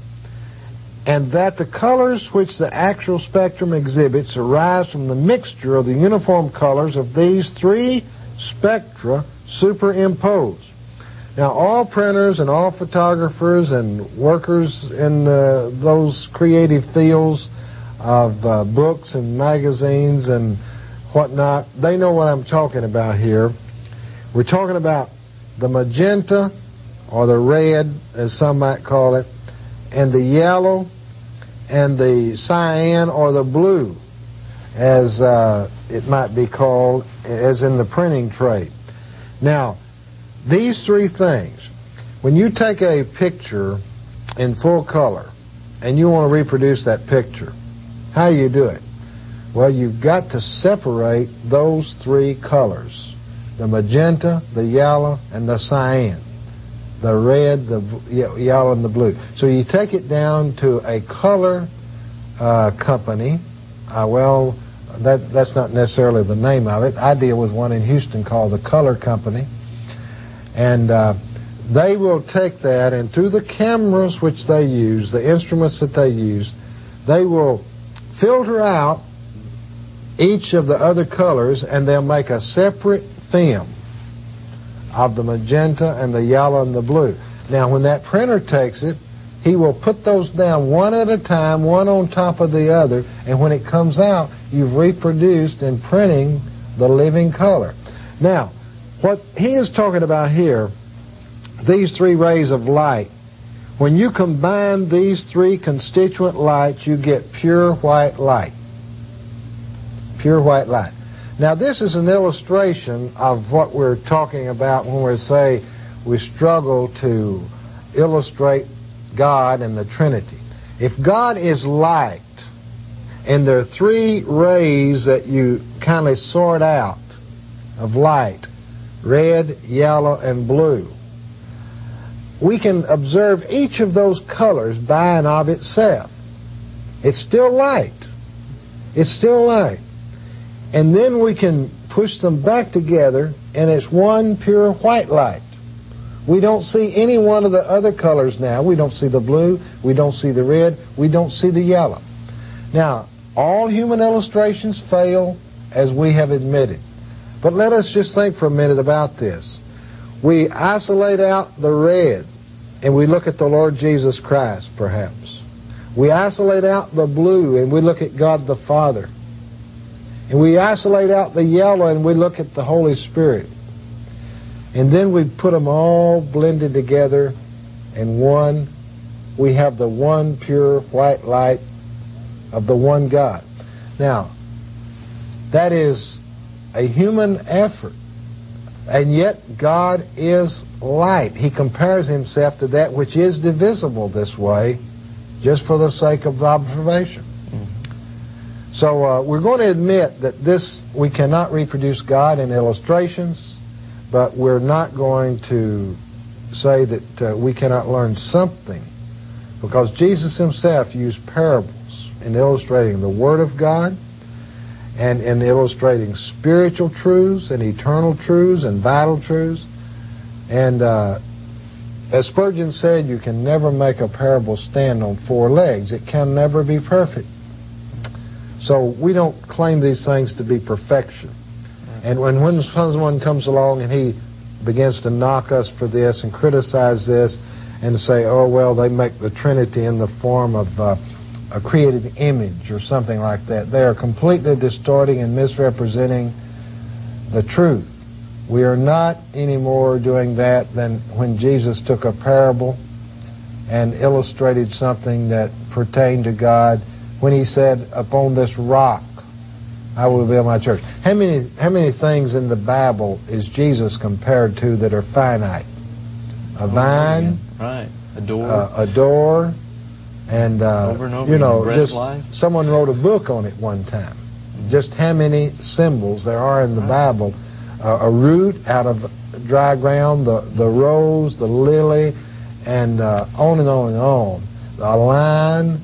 and that the colors which the actual spectrum exhibits arise from the mixture of the uniform colors of these three spectra superimposed. Now, all printers and all photographers and workers in uh, those creative fields of uh, books and magazines and whatnot, they know what I'm talking about here. We're talking about the magenta, or the red, as some might call it, and the yellow, and the cyan or the blue, as uh, it might be called, as in the printing trade. Now, these three things, when you take a picture in full color and you want to reproduce that picture, how do you do it? Well, you've got to separate those three colors the magenta, the yellow, and the cyan the red, the yellow, and the blue. So you take it down to a color uh, company. Uh, well, that that's not necessarily the name of it. I deal with one in Houston called the Color Company, and uh, they will take that and through the cameras which they use, the instruments that they use, they will filter out each of the other colors, and they'll make a separate film of the magenta and the yellow and the blue. Now, when that printer takes it, he will put those down one at a time, one on top of the other, and when it comes out, you've reproduced in printing the living color. Now, what he is talking about here, these three rays of light, when you combine these three constituent lights, you get pure white light. Pure white light. Now, this is an illustration of what we're talking about when we say we struggle to illustrate God and the Trinity. If God is light, and there are three rays that you kind of sort out of light red, yellow, and blue. We can observe each of those colors by and of itself. It's still light. It's still light and then we can push them back together and it's one pure white light. We don't see any one of the other colors now. We don't see the blue, we don't see the red, we don't see the yellow. Now, all human illustrations fail, as we have admitted. But let us just think for a minute about this. We isolate out the red and we look at the Lord Jesus Christ, perhaps. We isolate out the blue and we look at God the Father. And we isolate out the yellow and we look at the Holy Spirit. And then we put them all blended together in one. We have the one pure white light of the one God. Now, that is a human effort. And yet God is light. He compares himself to that which is divisible this way, just for the sake of observation. So uh, we're going to admit that this, we cannot reproduce God in illustrations, but we're not going to say that uh, we cannot learn something because Jesus himself used parables in illustrating the Word of God and in illustrating spiritual truths and eternal truths and vital truths. And uh, as Spurgeon said, you can never make a parable stand on four legs. It can never be perfect. So we don't claim these things to be perfection. And when, when someone comes along and he begins to knock us for this and criticize this and say, oh, well, they make the Trinity in the form of uh, a created image or something like that, they are completely distorting and misrepresenting the truth. We are not anymore doing that than when Jesus took a parable and illustrated something that pertained to God when he said, Upon this rock I will build my church. How many how many things in the Bible is Jesus compared to that are finite? A vine, right? A door, uh, a door, and, uh, over and over you know, just life. someone wrote a book on it one time. Just how many symbols there are in the Bible? Uh, a root out of dry ground, the the rose, the lily, and uh, on and on and on. A line,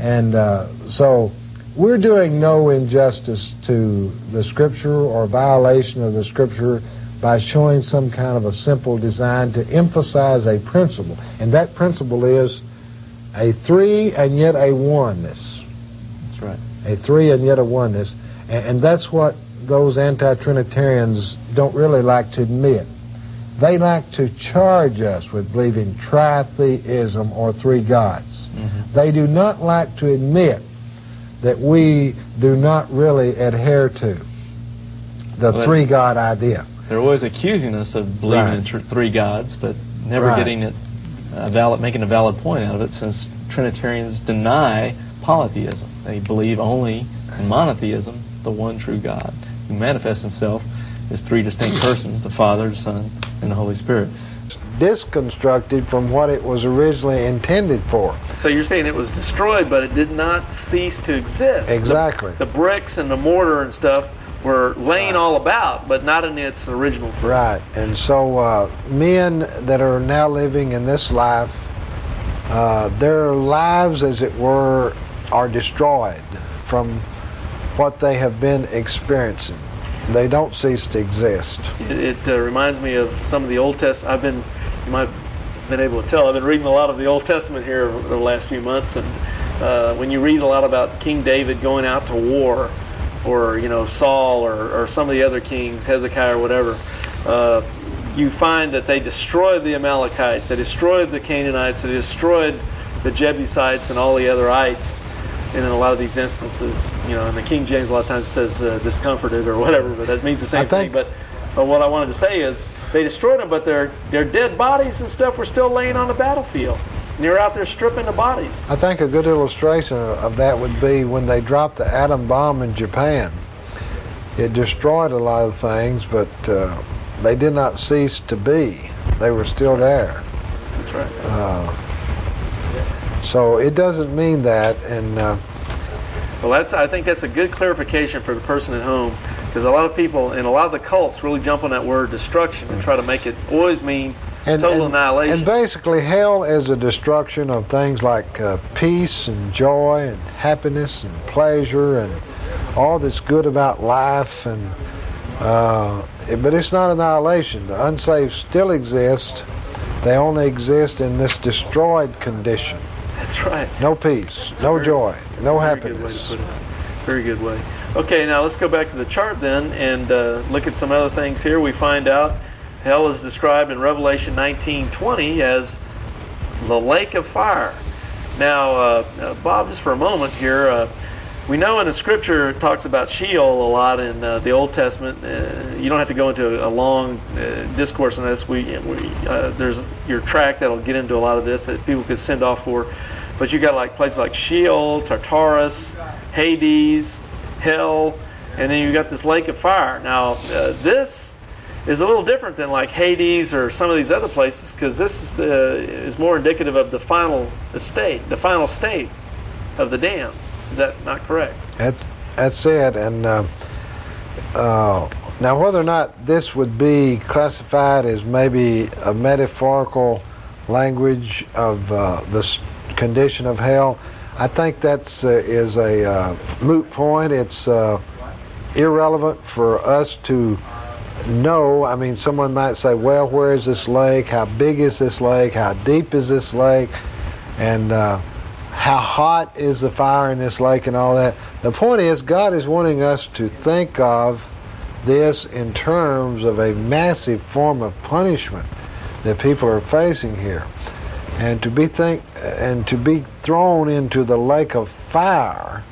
and uh, so we're doing no injustice to the Scripture or violation of the Scripture by showing some kind of a simple design to emphasize a principle, and that principle is a three and yet a oneness. That's right. A three and yet a oneness, and, and that's what those anti-Trinitarians don't really like to admit. They like to charge us with believing tritheism or three gods. Mm-hmm. They do not like to admit that we do not really adhere to the Well, three God idea. They're always accusing us of believing Right. in tr- three gods, but never Right. getting it a valid, making a valid point out of it. Since Trinitarians deny polytheism, they believe only in monotheism, the one true God, who manifests Himself as three distinct [clears throat] persons: the Father, the Son, and the Holy Spirit. Disconstructed from what it was originally intended for. So you're saying it was destroyed, but it did not cease to exist. Exactly. The, the bricks and the mortar and stuff were laying all about, but not in its original form. Right, and so uh, men that are now living in this life, uh, their lives, as it were, are destroyed from what they have been experiencing. They don't cease to exist. It, it uh, reminds me of some of the Old Testament. I've been, you might have been able to tell, I've been reading a lot of the Old Testament here over the last few months, and uh, when you read a lot about King David going out to war, or you know Saul, or, or some of the other kings, Hezekiah or whatever, uh, you find that they destroyed the Amalekites, they destroyed the Canaanites, they destroyed the Jebusites and all the other ites. And in a lot of these instances, you know, in the King James, a lot of times it says uh, discomforted or whatever, but that means the same thing. But, but what I wanted to say is they destroyed them, but their their dead bodies and stuff were still laying on the battlefield. And they were out there stripping the bodies. I think a good illustration of that would be when they dropped the atom bomb in Japan. It destroyed a lot of things, but uh, they did not cease to be. They were still there. That's right. Uh, so it doesn't mean that, and uh, Well, that's I think that's a good clarification for the person at home, because a lot of people and a lot of the cults really jump on that word destruction and try to make it always mean and, total and- annihilation. and basically, hell is a destruction of things like uh, peace and joy and happiness and pleasure and all that's good about life. And uh, but it's not annihilation. The unsaved still exist. They only exist in this destroyed condition. That's right. No peace, That's no very- joy, no a very good way to happiness. Very good way. Okay, now let's go back to the chart then and uh, look at some other things here. We find out hell is described in Revelation 19:20 as the lake of fire. Now, uh, uh, Bob, just for a moment here, uh, we know in the Scripture it talks about Sheol a lot in uh, the Old Testament. Uh, you don't have to go into a, long uh, discourse on this. We, we uh, there's your track that'll get into a lot of this that people could send off for. But you got like places like Sheol, Tartarus, Hades, Hell, and then you got this lake of fire. Now, uh, this is a little different than like Hades or some of these other places because this is the is more indicative of the final state, the final state of the dam. Is that not correct? That, that's it. And uh, uh, now, whether or not this would be classified as maybe a metaphorical language of uh, the condition of hell, I think that's uh, is a uh, moot point. It's uh, irrelevant for us to know. I mean, someone might say, "Well, where is this lake? How big is this lake? How deep is this lake?" and uh, how hot is the fire in this lake and all that. The point is, God is wanting us to think of this in terms of a massive form of punishment that people are facing here, and to be think and to be thrown into the lake of fire,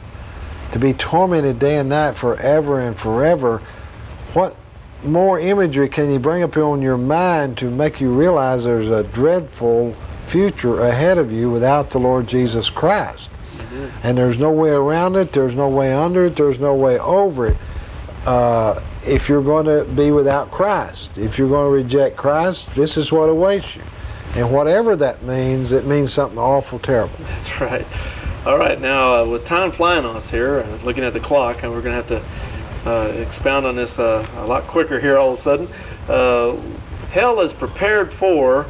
to be tormented day and night forever and forever. What more imagery can you bring up on your mind to make you realize there's a dreadful future ahead of you without the Lord Jesus Christ? And there's no way around it, there's no way under it, there's no way over it. Uh, if you're going to be without Christ, if you're going to reject Christ, this is what awaits you. And whatever that means, it means something awful terrible. That's right. All right, now uh, with time flying us here, and looking at the clock, and we're going to have to uh, expound on this uh, a lot quicker here all of a sudden. Uh, hell is prepared for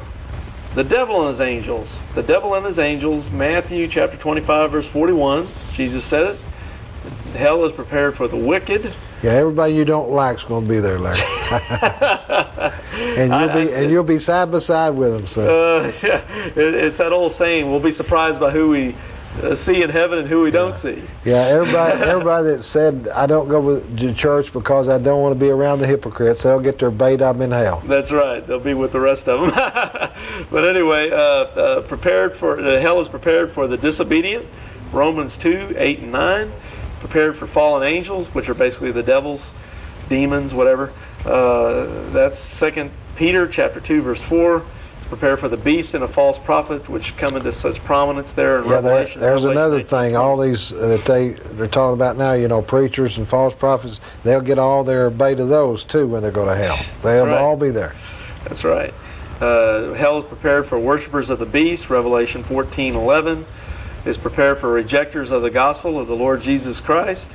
the devil and his angels. The devil and his angels, Matthew chapter 25, verse 41. Jesus said it. Hell is prepared for the wicked. Yeah, everybody you don't like's going to be there, Larry. [laughs] and you'll be and you'll be side by side with them. So Uh, yeah, [laughs] it- it's that old saying: "We'll be surprised by who we uh, see in heaven and who we don't see." yeah, everybody [laughs] everybody that said I don't go with, to church because I don't want to be around the hypocrites, they'll get their bait up in hell. That's right. They'll be with the rest of them. but anyway, uh, uh, prepared for uh, hell is prepared for the disobedient. Romans two eight and nine. Prepared for fallen angels, which are basically the devils, demons, whatever. Uh, that's Second Peter chapter two verse four. Prepare for the beast and a false prophet, which come into such prominence there in Yeah, there, there's Revelation another 18. thing. All these uh, that they they're talking about now, you know, preachers and false prophets, they'll get all their bait of those too when they go to hell. They'll right. all be there. That's right. Uh, hell is prepared for worshippers of the beast. Revelation 14:11 is prepared for rejectors of the gospel of the Lord Jesus Christ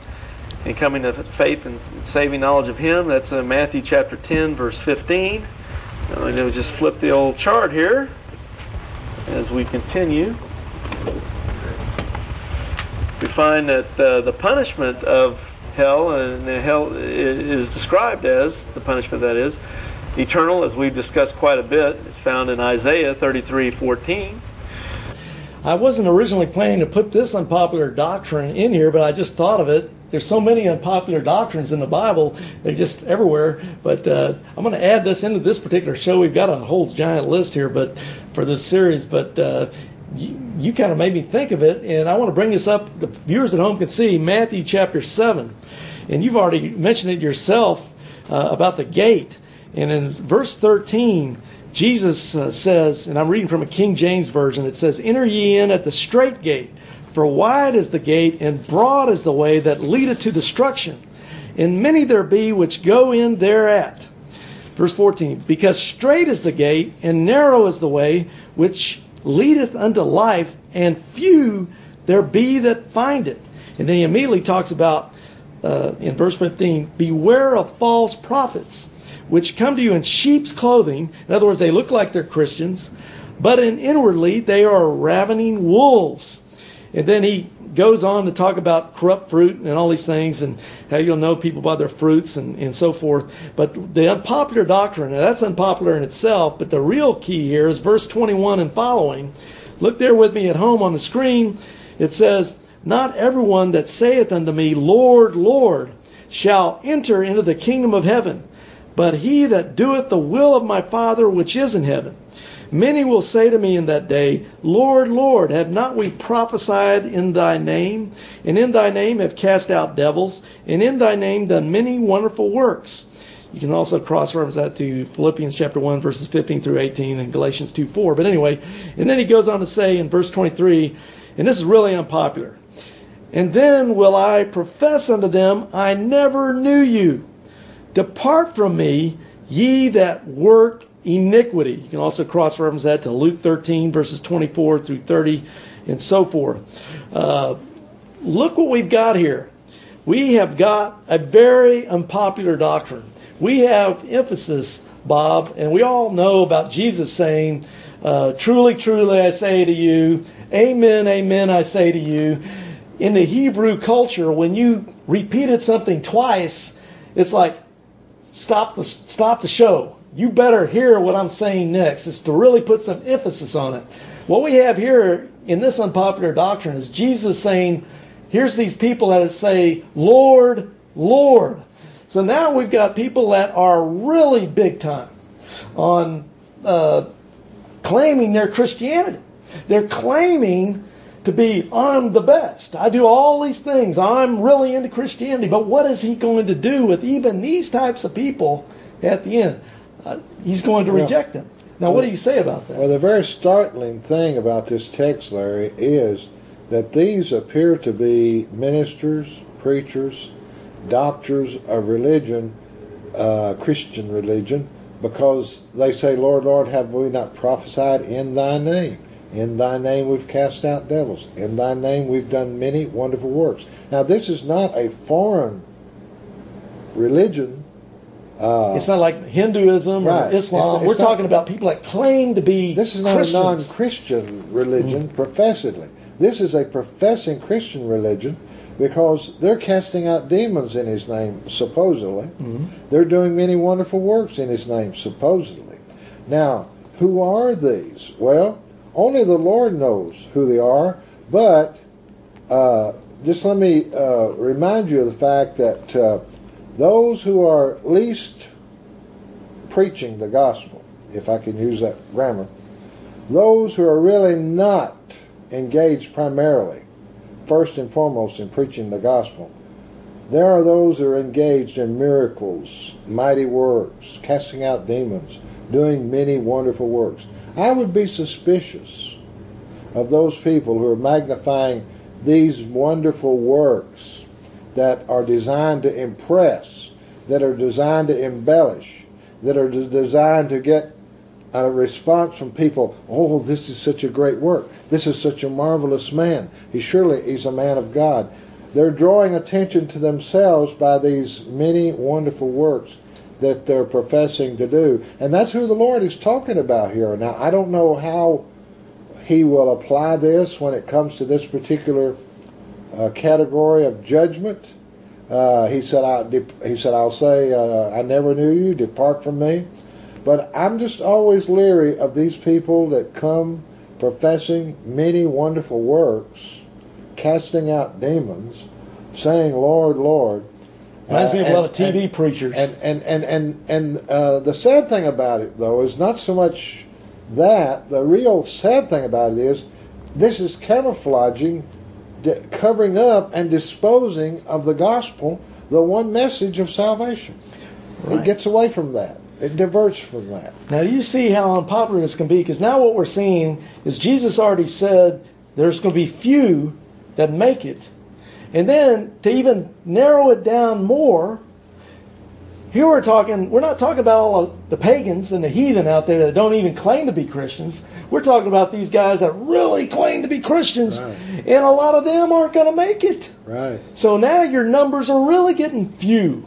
and coming to faith and saving knowledge of Him. That's in Matthew chapter 10, verse 15. I'm going to just flip the old chart here as we continue. We find that uh, the punishment of hell, and hell is described as the punishment that is eternal, as we've discussed quite a bit. It's found in Isaiah 33:14. I wasn't originally planning to put this unpopular doctrine in here, but I just thought of it. There's so many unpopular doctrines in the Bible; they're just everywhere. But uh, I'm going to add this into this particular show. We've got a whole giant list here, but for this series, but. Uh, you, you kind of made me think of it, and I want to bring this up. The viewers at home can see Matthew chapter 7. And you've already mentioned it yourself uh, about the gate. And in verse 13, Jesus uh, says, and I'm reading from a King James version, it says, Enter ye in at the strait gate, for wide is the gate, and broad is the way that leadeth to destruction. And many there be which go in thereat. Verse 14, Because strait is the gate, and narrow is the way which leadeth unto life, and few there be that find it. And then he immediately talks about, uh, in verse 15, Beware of false prophets, which come to you in sheep's clothing. In other words, they look like they're Christians, but in inwardly they are ravening wolves. And then he goes on to talk about corrupt fruit and all these things and how you'll know people by their fruits and, and so forth. But the unpopular doctrine, now that's unpopular in itself, but the real key here is verse 21 and following. Look there with me at home on the screen. It says, Not everyone that saith unto me, Lord, Lord, shall enter into the kingdom of heaven, but he that doeth the will of my Father which is in heaven. Many will say to me in that day, Lord, Lord, have not we prophesied in thy name? And in thy name have cast out devils, and in thy name done many wonderful works. You can also cross-reference that to Philippians chapter 1, verses 15 through 18, and Galatians 2, 4. But anyway, and then he goes on to say in verse 23, and this is really unpopular. And then will I profess unto them, I never knew you. Depart from me, ye that work iniquity. You can also cross reference that to Luke 13, verses 24 through 30, and so forth. Uh, look what we've got here. We have got a very unpopular doctrine. we have emphasis, Bob, and we all know about Jesus saying, uh, Truly, truly, I say to you, Amen, amen, I say to you. In the Hebrew culture, when you repeated something twice, it's like, stop the, stop the show. You better hear what I'm saying next. It's to really put some emphasis on it. What we have here in this unpopular doctrine is Jesus saying, here's these people that say, Lord, Lord. So now we've got people that are really big time on uh, claiming their Christianity. They're claiming to be, I'm the best. I do all these things. I'm really into Christianity. But what is he going to do with even these types of people at the end? Uh, he's going to reject them. Now, what do you say about that? Well, the very startling thing about this text, Larry, is that these appear to be ministers, preachers, doctors of religion, uh, Christian religion, because they say, Lord, Lord, have we not prophesied in thy name? In thy name we've cast out devils. In thy name we've done many wonderful works. Now, this is not a foreign religion. Uh, it's not like Hinduism right. or Islam. It's- it's We're not- talking about people that claim to be This is not Christians. a non-Christian religion, professedly. This is a professing Christian religion because they're casting out demons in His name, supposedly. They're doing many wonderful works in His name, supposedly. Now, who are these? Well, only the Lord knows who they are, but uh, just let me uh, remind you of the fact that uh, those who are least preaching the gospel, if I can use that grammar, those who are really not engaged primarily, first and foremost, in preaching the gospel, there are those who are engaged in miracles, mighty works, casting out demons, doing many wonderful works. I would be suspicious of those people who are magnifying these wonderful works that are designed to impress, that are designed to embellish, that are designed to get a response from people. Oh, this is such a great work. This is such a marvelous man. He surely is a man of God. They're drawing attention to themselves by these many wonderful works that they're professing to do. And that's who the Lord is talking about here. Now, I don't know how he will apply this when it comes to this particular uh, category of judgment. Uh, he said, I, he said, I'll say, uh, I never knew you. Depart from me. But I'm just always leery of these people that come professing many wonderful works, casting out demons, saying, Lord, Lord. Reminds me of a Uh, lot of and- TV preachers. And and and and and uh, the sad thing about it, though, is not so much that. The real sad thing about it is, this is camouflaging, covering up, and disposing of the gospel, the one message of salvation. It gets away from that. It diverts from that. Now, you see how unpopular this can be? Because now what we're seeing is Jesus already said there's going to be few that make it. And then to even narrow it down more, here we're talking, we're not talking about all the pagans and the heathen out there that don't even claim to be Christians. We're talking about these guys that really claim to be Christians, and a lot of them aren't going to make it. Right. So now your numbers are really getting few.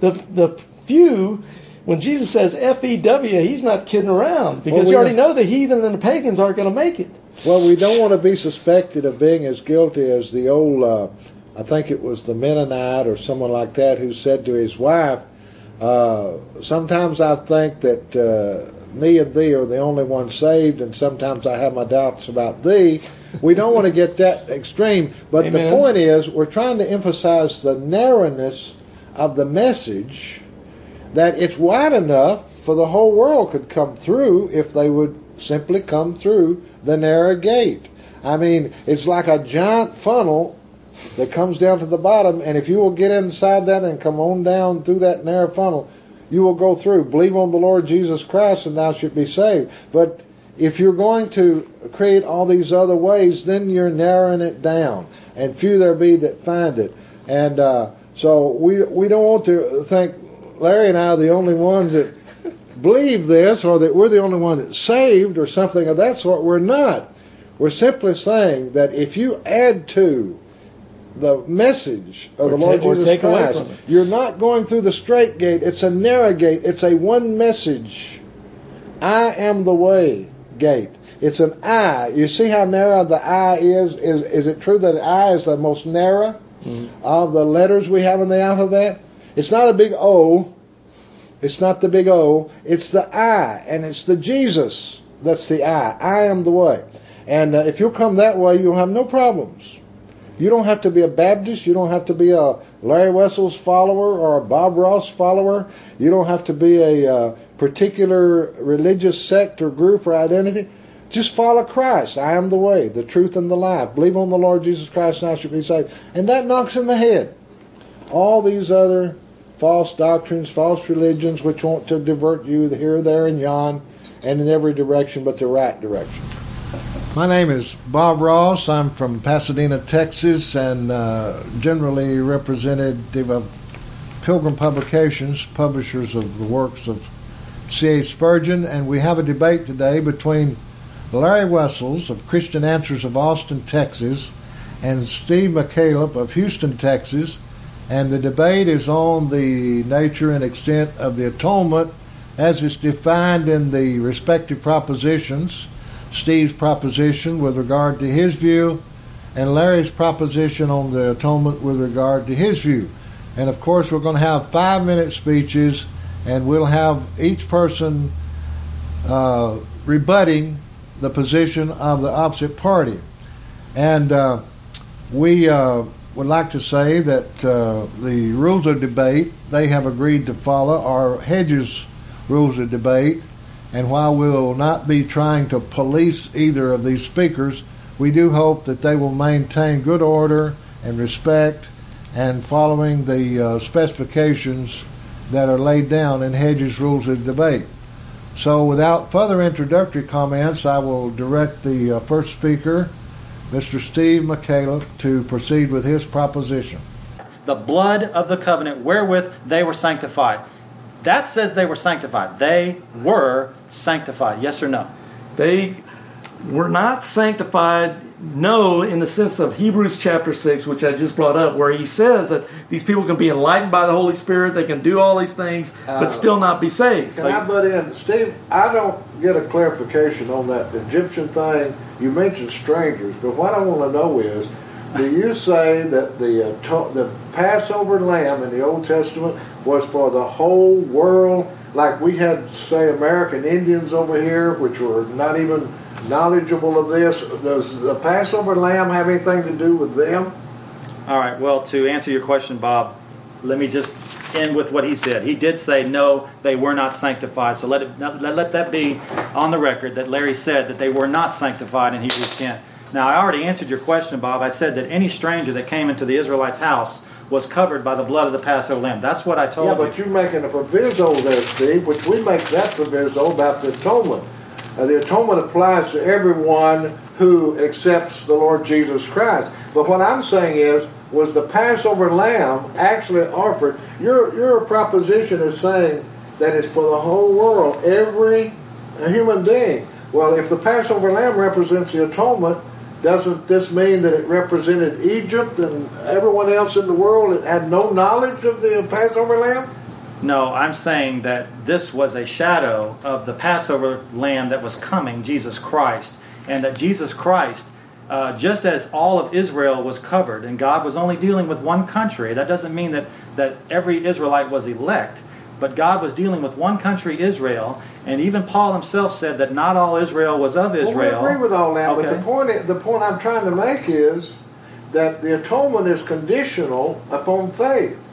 The the few, when Jesus says F E W, he's not kidding around because Well, we you already know the heathen and the pagans aren't going to make it. Well, we don't want to be suspected of being as guilty as the old, uh, I think it was the Mennonite or someone like that, who said to his wife, uh, Sometimes I think that uh, me and thee are the only ones saved, and sometimes I have my doubts about thee. We don't want to get that extreme, but the point is, we're trying to emphasize the narrowness of the message that it's wide enough for the whole world could come through if they would simply come through the narrow gate. I mean, it's like a giant funnel that comes down to the bottom, and if you will get inside that and come on down through that narrow funnel, you will go through. Believe on the Lord Jesus Christ, and thou shalt be saved. But if you're going to create all these other ways, then you're narrowing it down, and few there be that find it. And uh, so we we don't want to think Larry and I are the only ones that believe this, or that we're the only one that's saved, or something of that sort. We're not. We're simply saying that if you add to the message of Or the Lord take- Jesus Christ. You're not going through the straight gate. It's a narrow gate. It's a one message. I am the way gate. It's an I. You see how narrow the I is? Is is it true that I is the most narrow of the letters we have in the alphabet? It's not a big O. It's not the big O. It's the I, and it's the Jesus. That's the I. I am the way. And uh, if you'll come that way, you'll have no problems. You don't have to be a Baptist. You don't have to be a Larry Wessels follower or a Bob Ross follower. You don't have to be a uh, particular religious sect or group or identity. Just follow Christ. I am the way, the truth, and the life. Believe on the Lord Jesus Christ, and I shalt be saved. And that knocks in the head. All these other false doctrines, false religions, which want to divert you here, there, and yon, and in every direction but the right direction. My name is Bob Ross. I'm from Pasadena, Texas, and uh, generally representative of Pilgrim Publications, publishers of the works of C.H. Spurgeon. And we have a debate today between Larry Wessels of Christian Answers of Austin, Texas, and Steve McCaleb of Houston, Texas. And the debate is on the nature and extent of the atonement as it's defined in the respective propositions. Steve's proposition with regard to his view, and Larry's proposition on the atonement with regard to his view. And of course, we're going to have five minute speeches, and we'll have each person uh, rebutting the position of the opposite party. And uh, we uh, would like to say that uh, the rules of debate they have agreed to follow are Hedges' rules of debate. And while we will not be trying to police either of these speakers, we do hope that they will maintain good order and respect and following the uh, specifications that are laid down in Hedges' rules of debate. So, without further introductory comments, I will direct the uh, first speaker, Mr. Steve McCaleb, to proceed with his proposition. the blood of the covenant wherewith they were sanctified. That says they were sanctified. They were sanctified. Yes or no? They were not sanctified, no, in the sense of Hebrews chapter 6, which I just brought up, where he says that these people can be enlightened by the Holy Spirit, they can do all these things, Uh, but still not be saved. Can I butt in? Steve, I don't get a clarification on that Egyptian thing. You mentioned strangers, but what I want to know is do you say that the, uh, to- the Passover lamb in the Old Testament was for the whole world? Like we had, say, American Indians over here, which were not even knowledgeable of this. Does the Passover lamb have anything to do with them? All right. Well, to answer your question, Bob, let me just end with what he said. He did say no, they were not sanctified. So let it let, let that be on the record that Larry said that they were not sanctified in Hebrews 10. Now, I already answered your question, Bob. I said that any stranger that came into the Israelites' house was covered by the blood of the Passover lamb. That's what I told Yeah, you. but you're making a proviso there, Steve, which we make that proviso about the atonement. Uh, the atonement applies to everyone who accepts the Lord Jesus Christ. But what I'm saying is, was the Passover lamb actually offered? Your your proposition is saying that it's for the whole world, every human being. Well, if the Passover lamb represents the atonement, doesn't this mean that it represented Egypt and everyone else in the world that had no knowledge of the Passover lamb? No, I'm saying that this was a shadow of the Passover lamb that was coming, Jesus Christ, and that Jesus Christ, uh, just as all of Israel was covered, and God was only dealing with one country, that doesn't mean that, that every Israelite was elect, but God was dealing with one country, Israel, and even Paul himself said that not all Israel was of Israel. Well, we agree with all that, but the point the point I'm trying to make is that the atonement is conditional upon faith.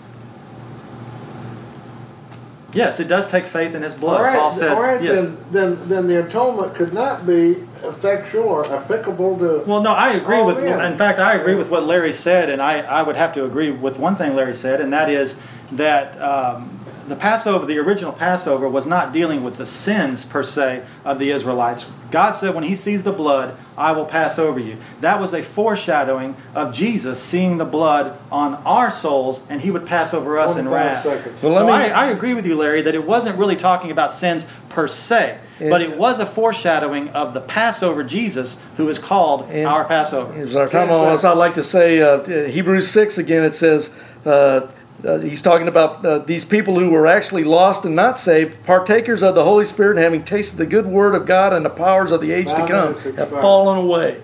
Yes, it does take faith in His blood. all right, Paul said, all right yes. then, then then the atonement could not be effectual or applicable to. Well, no, I agree with. men. In fact, I agree with what Larry said, and I, I would have to agree with one thing Larry said, and that is that um, the Passover, the original Passover, was not dealing with the sins per se of the Israelites. God said, when He sees the blood, I will pass over you. That was a foreshadowing of Jesus seeing the blood on our souls, and He would pass over us in wrath. Well, so let me- I, I agree with you, Larry, that it wasn't really talking about sins per se, but it was a foreshadowing of the Passover Jesus, who is called our Passover. As our time on I'd like to say uh, Hebrews 6 again, it says, uh, uh, he's talking about uh, these people who were actually lost and not saved, partakers of the Holy Spirit, and having tasted the good word of God and the powers of the age to come, have fallen away.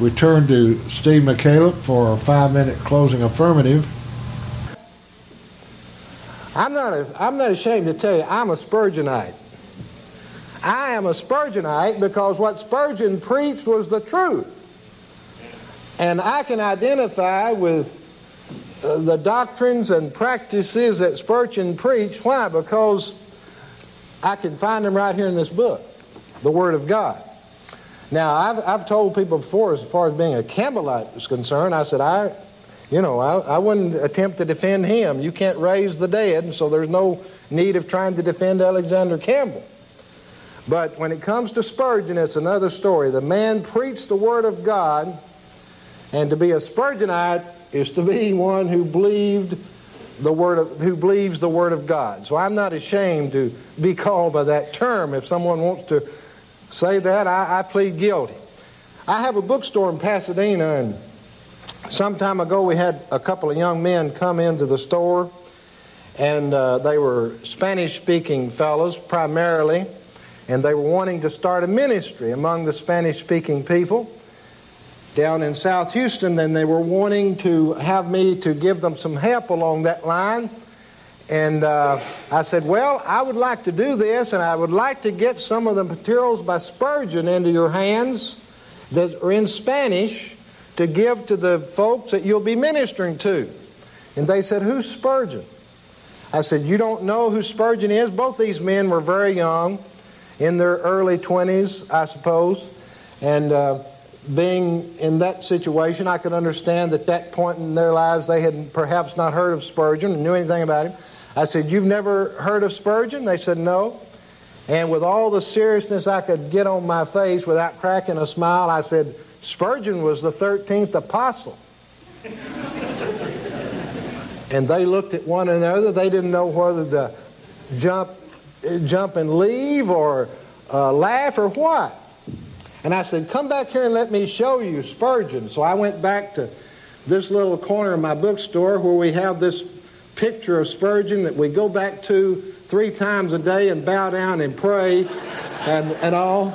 We turn to Steve McCaleb for a five minute closing affirmative. I'm not, a, I'm not ashamed to tell you, I'm a Spurgeonite. I am a Spurgeonite because what Spurgeon preached was the truth. And I can identify with uh, the doctrines and practices that Spurgeon preached. Why? Because I can find them right here in this book, the Word of God. Now, I've, I've told people before, as far as being a Campbellite is concerned, I said, I, you know, I, I wouldn't attempt to defend him. You can't raise the dead, so there's no need of trying to defend Alexander Campbell. But when it comes to Spurgeon, it's another story. The man preached the Word of God, and to be a Spurgeonite is to be one who believed the word of, who believes the Word of God. So I'm not ashamed to be called by that term. If someone wants to say that, I, I plead guilty. I have a bookstore in Pasadena, and some time ago we had a couple of young men come into the store, and uh, they were Spanish-speaking fellows primarily, and they were wanting to start a ministry among the Spanish-speaking people down in South Houston. Then they were wanting to have me to give them some help along that line. And uh, I said, Well, I would like to do this, and I would like to get some of the materials by Spurgeon into your hands that are in Spanish to give to the folks that you'll be ministering to. And they said, Who's Spurgeon? I said, You don't know who Spurgeon is? Both these men were very young, in their early 20s, I suppose. And uh, being in that situation, I could understand that that point in their lives they had perhaps not heard of Spurgeon and knew anything about him. I said, You've never heard of Spurgeon? They said, No. And with all the seriousness I could get on my face without cracking a smile, I said, Spurgeon was the 13th apostle. [laughs] and they looked at one another. They didn't know whether to jump, jump and leave or uh, laugh or what. And I said, Come back here and let me show you Spurgeon. So I went back to this little corner of my bookstore where we have this picture of Spurgeon that we go back to three times a day and bow down and pray and, and all.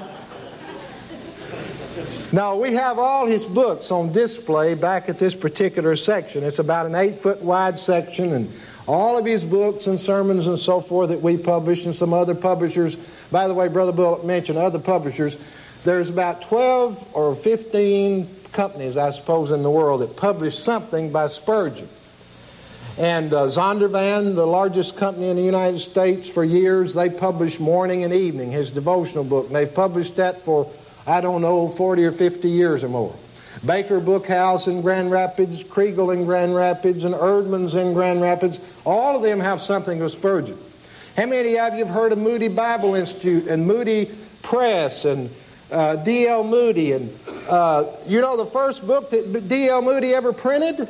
Now, we have all his books on display back at this particular section. It's about an eight foot wide section, and all of his books and sermons and so forth that we publish, and some other publishers. By the way, Brother Bullock mentioned other publishers. There's about 12 or 15 companies, I suppose, in the world that publish something by Spurgeon. And uh, Zondervan, the largest company in the United States for years, they publish morning and evening, his devotional book. And they've published that for, I don't know, 40 or 50 years or more. Baker Bookhouse in Grand Rapids, Kregel in Grand Rapids, and Eerdmans in Grand Rapids, all of them have something of Spurgeon. How many of you have heard of Moody Bible Institute and Moody Press and uh, D.L. Moody? And uh, you know the first book that D.L. Moody ever printed?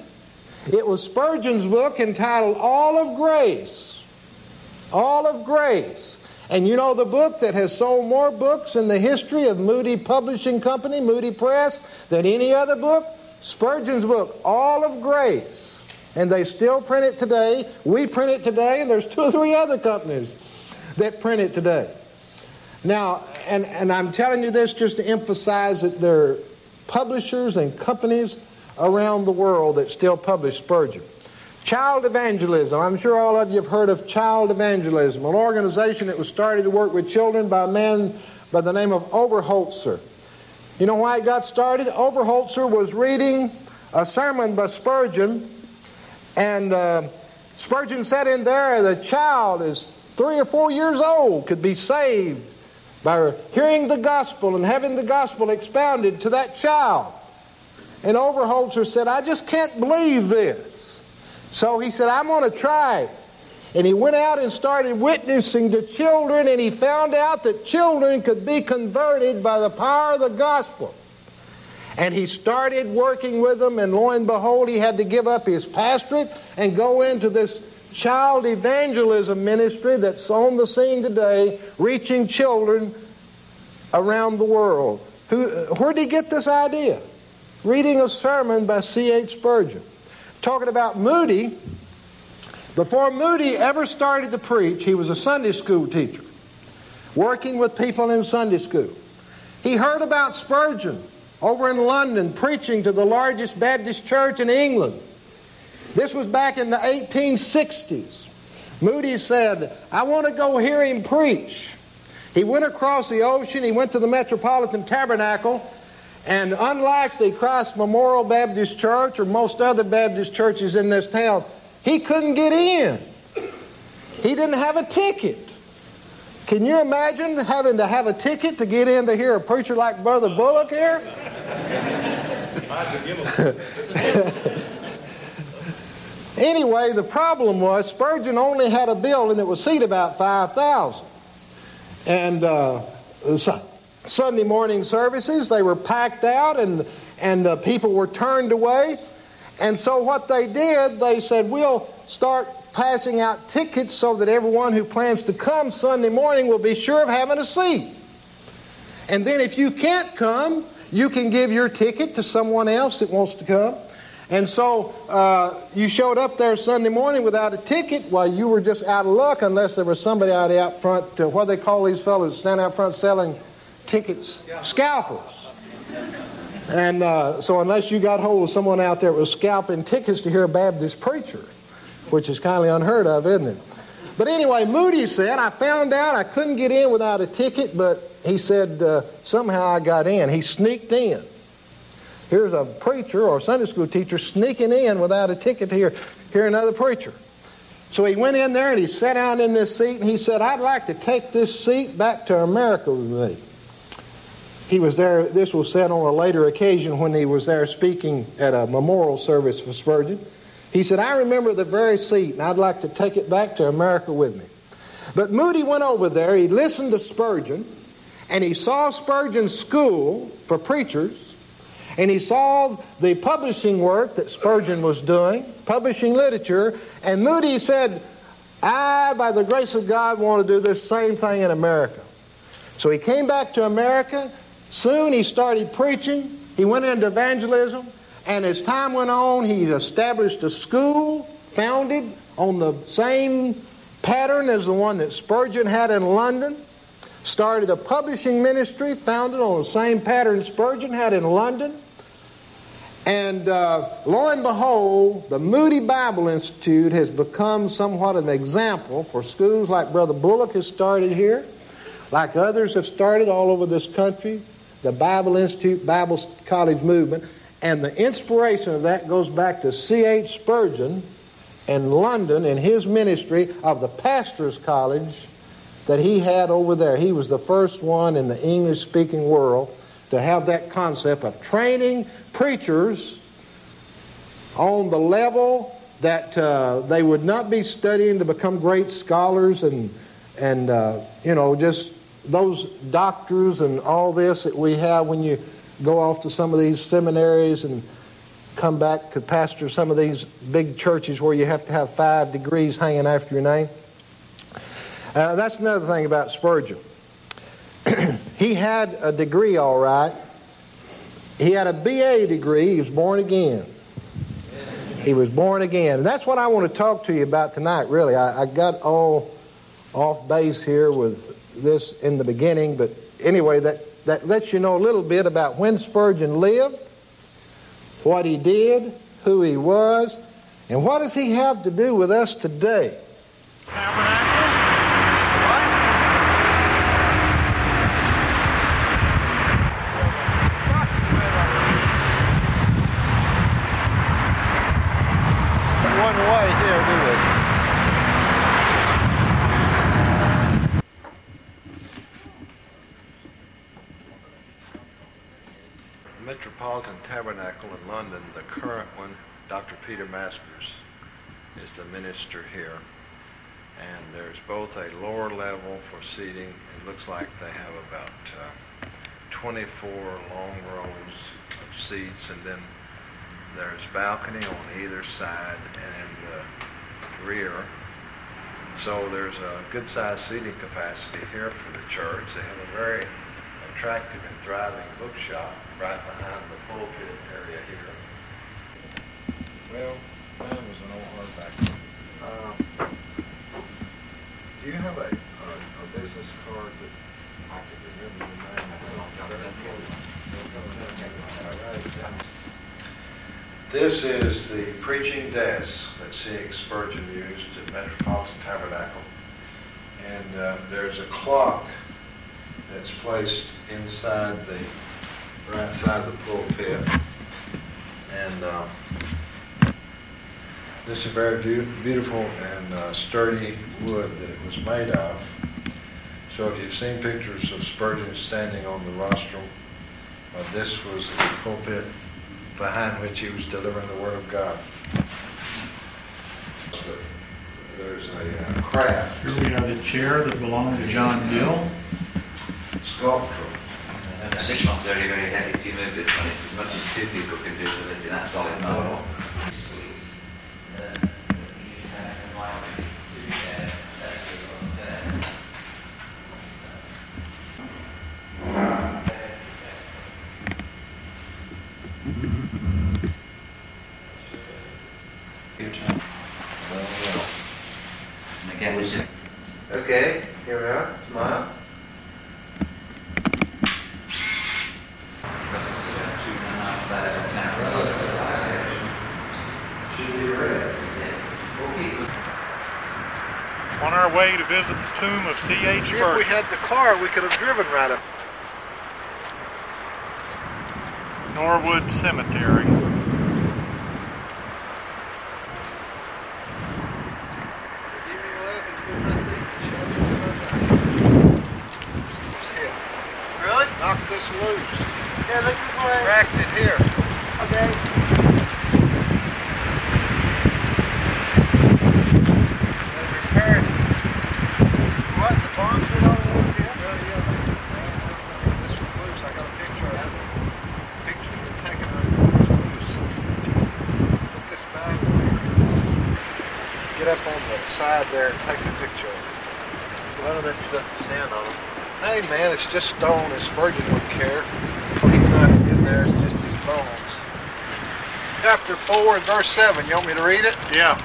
It was Spurgeon's book entitled All of Grace. All of Grace. And you know the book that has sold more books in the history of Moody Publishing Company, Moody Press, than any other book? Spurgeon's book, All of Grace. And they still print it today. We print it today, and there's two or three other companies that print it today. Now, and, and I'm telling you this just to emphasize that there are publishers and companies around the world that still publish Spurgeon. Child evangelism. I'm sure all of you have heard of child evangelism, an organization that was started to work with children by a man by the name of Overholtzer. You know why it got started? Overholtzer was reading a sermon by Spurgeon, and uh, Spurgeon said in there the child is three or four years old, could be saved by hearing the gospel and having the gospel expounded to that child. And Overholtzer said, I just can't believe this. So he said, I'm going to try it. And he went out and started witnessing to children, and he found out that children could be converted by the power of the gospel. And he started working with them, and lo and behold, he had to give up his pastorate and go into this child evangelism ministry that's on the scene today, reaching children around the world. Who, where did he get this idea? Reading a sermon by C.H. Spurgeon. Talking about Moody, before Moody ever started to preach, he was a Sunday school teacher, working with people in Sunday school. He heard about Spurgeon over in London preaching to the largest Baptist church in England. This was back in the 1860s. Moody said, I want to go hear him preach. He went across the ocean, he went to the Metropolitan Tabernacle, and unlike the Christ Memorial Baptist Church or most other Baptist churches in this town, he couldn't get in. He didn't have a ticket. Can you imagine having to have a ticket to get in to hear a preacher like Brother Bullock here? [laughs] anyway, the problem was Spurgeon only had a building that would seat about 5,000. And uh, Sunday morning services, they were packed out and, and uh, people were turned away. And so what they did, they said, we'll start passing out tickets so that everyone who plans to come Sunday morning will be sure of having a seat. And then if you can't come, you can give your ticket to someone else that wants to come. And so uh, you showed up there Sunday morning without a ticket. Well, you were just out of luck unless there was somebody out, out front, uh, what they call these fellows, stand out front selling tickets, scalpers. And uh, so unless you got hold of someone out there that was scalping tickets to hear a Baptist preacher, which is kind of unheard of, isn't it? But anyway, Moody said, I found out I couldn't get in without a ticket, but he said uh, somehow I got in. He sneaked in. Here's a preacher or Sunday school teacher sneaking in without a ticket to hear, hear another preacher. So he went in there and he sat down in this seat and he said, I'd like to take this seat back to America with me. He was there, this was said on a later occasion when he was there speaking at a memorial service for Spurgeon. He said, I remember the very seat and I'd like to take it back to America with me. But Moody went over there, he listened to Spurgeon, and he saw Spurgeon's school for preachers, and he saw the publishing work that Spurgeon was doing, publishing literature, and Moody said, I, by the grace of God, want to do this same thing in America. So he came back to America. Soon he started preaching. He went into evangelism. And as time went on, he established a school founded on the same pattern as the one that Spurgeon had in London. Started a publishing ministry founded on the same pattern Spurgeon had in London. And uh, lo and behold, the Moody Bible Institute has become somewhat an example for schools like Brother Bullock has started here, like others have started all over this country, the Bible Institute, Bible College movement. And the inspiration of that goes back to C.H. Spurgeon in London in his ministry of the Pastor's College that he had over there. He was the first one in the English speaking world to have that concept of training preachers on the level that uh, they would not be studying to become great scholars and and uh, you know just those doctors and all this that we have when you go off to some of these seminaries and come back to pastor some of these big churches where you have to have five degrees hanging after your name. Uh, that's another thing about Spurgeon. [clears throat] he had a degree, all right. He had a BA degree. He was born again. He was born again. And that's what I want to talk to you about tonight, really. I, I got all off base here with this in the beginning, but anyway, that, that lets you know a little bit about when Spurgeon lived, what he did, who he was, and what does he have to do with us today. Peter Masters is the minister here. and there's both a lower level for seating. It looks like they have about uh, 24 long rows of seats, and then there's balcony on either side and in the rear. So there's a good sized seating capacity here for the church. They have a very attractive and thriving bookshop right behind the pulpit area here. Well, mine was an old hardback. Do you have a, a, a business card that I can remember the name of? This is the preaching desk that C.H. Spurgeon used at Metropolitan Tabernacle. And uh, there's a clock that's placed inside the right side of the pulpit. And uh, this is a very beautiful and uh, sturdy wood that it was made of. So if you've seen pictures of Spurgeon standing on the rostrum, uh, this was the pulpit behind which he was delivering the Word of God. There's a uh, craft. Here we have the chair that belonged to John Gill. Sculpture. I think not very, very heavy. If you move this one, it's as much as two people can do with it in that solid Okay, here we are. Smile. On our way to visit the tomb of C.H. If we had the car, we could have driven right up. Norwood Cemetery. Really? Knock this loose. Yeah, look this way. Cracked it here. Okay. What? The bombs hit all over here? Yeah, yeah. This was loose. I got a picture of it. Pictures were taken of it. It was loose. Put this back. Get up on the side there and take the picture of it. Well, that doesn't stand on it. Hey man, it's just stone and Spurgeon wouldn't care. He's not in there is just his bones. Chapter 4 and verse 7. You want me to read it? Yeah.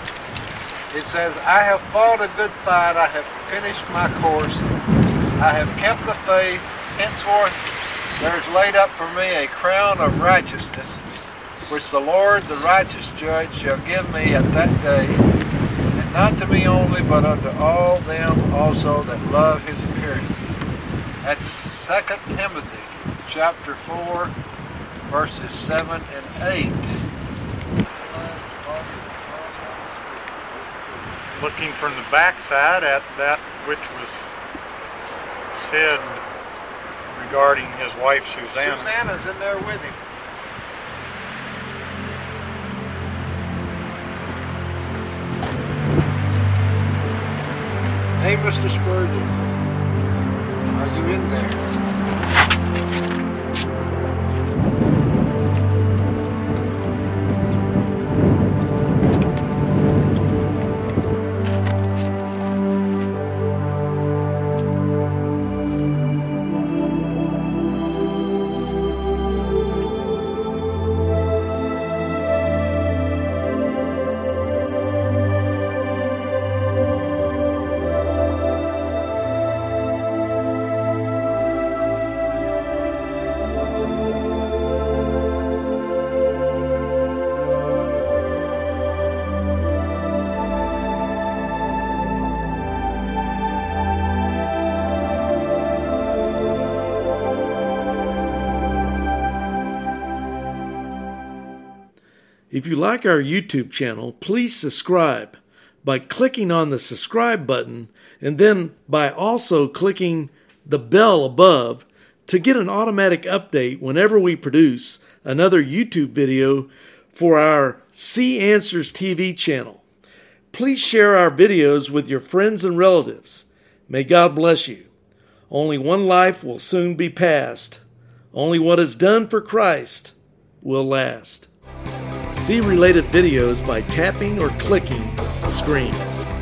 It says, I have fought a good fight, I have finished my course, I have kept the faith, henceforth there is laid up for me a crown of righteousness, which the Lord, the righteous judge, shall give me at that day, and not to me only, but unto all them also that love his 2 Timothy chapter 4, verses 7 and 8. Looking from the backside at that which was said regarding his wife Susanna. Susanna's in there with him. Hey, Mr. Spurgeon, are you in there? If you like our YouTube channel, please subscribe by clicking on the subscribe button and then by also clicking the bell above to get an automatic update whenever we produce another YouTube video for our CAnswers TV channel. Please share our videos with your friends and relatives. May God bless you. Only one life will soon be passed. Only what is done for Christ will last. See related videos by tapping or clicking screens.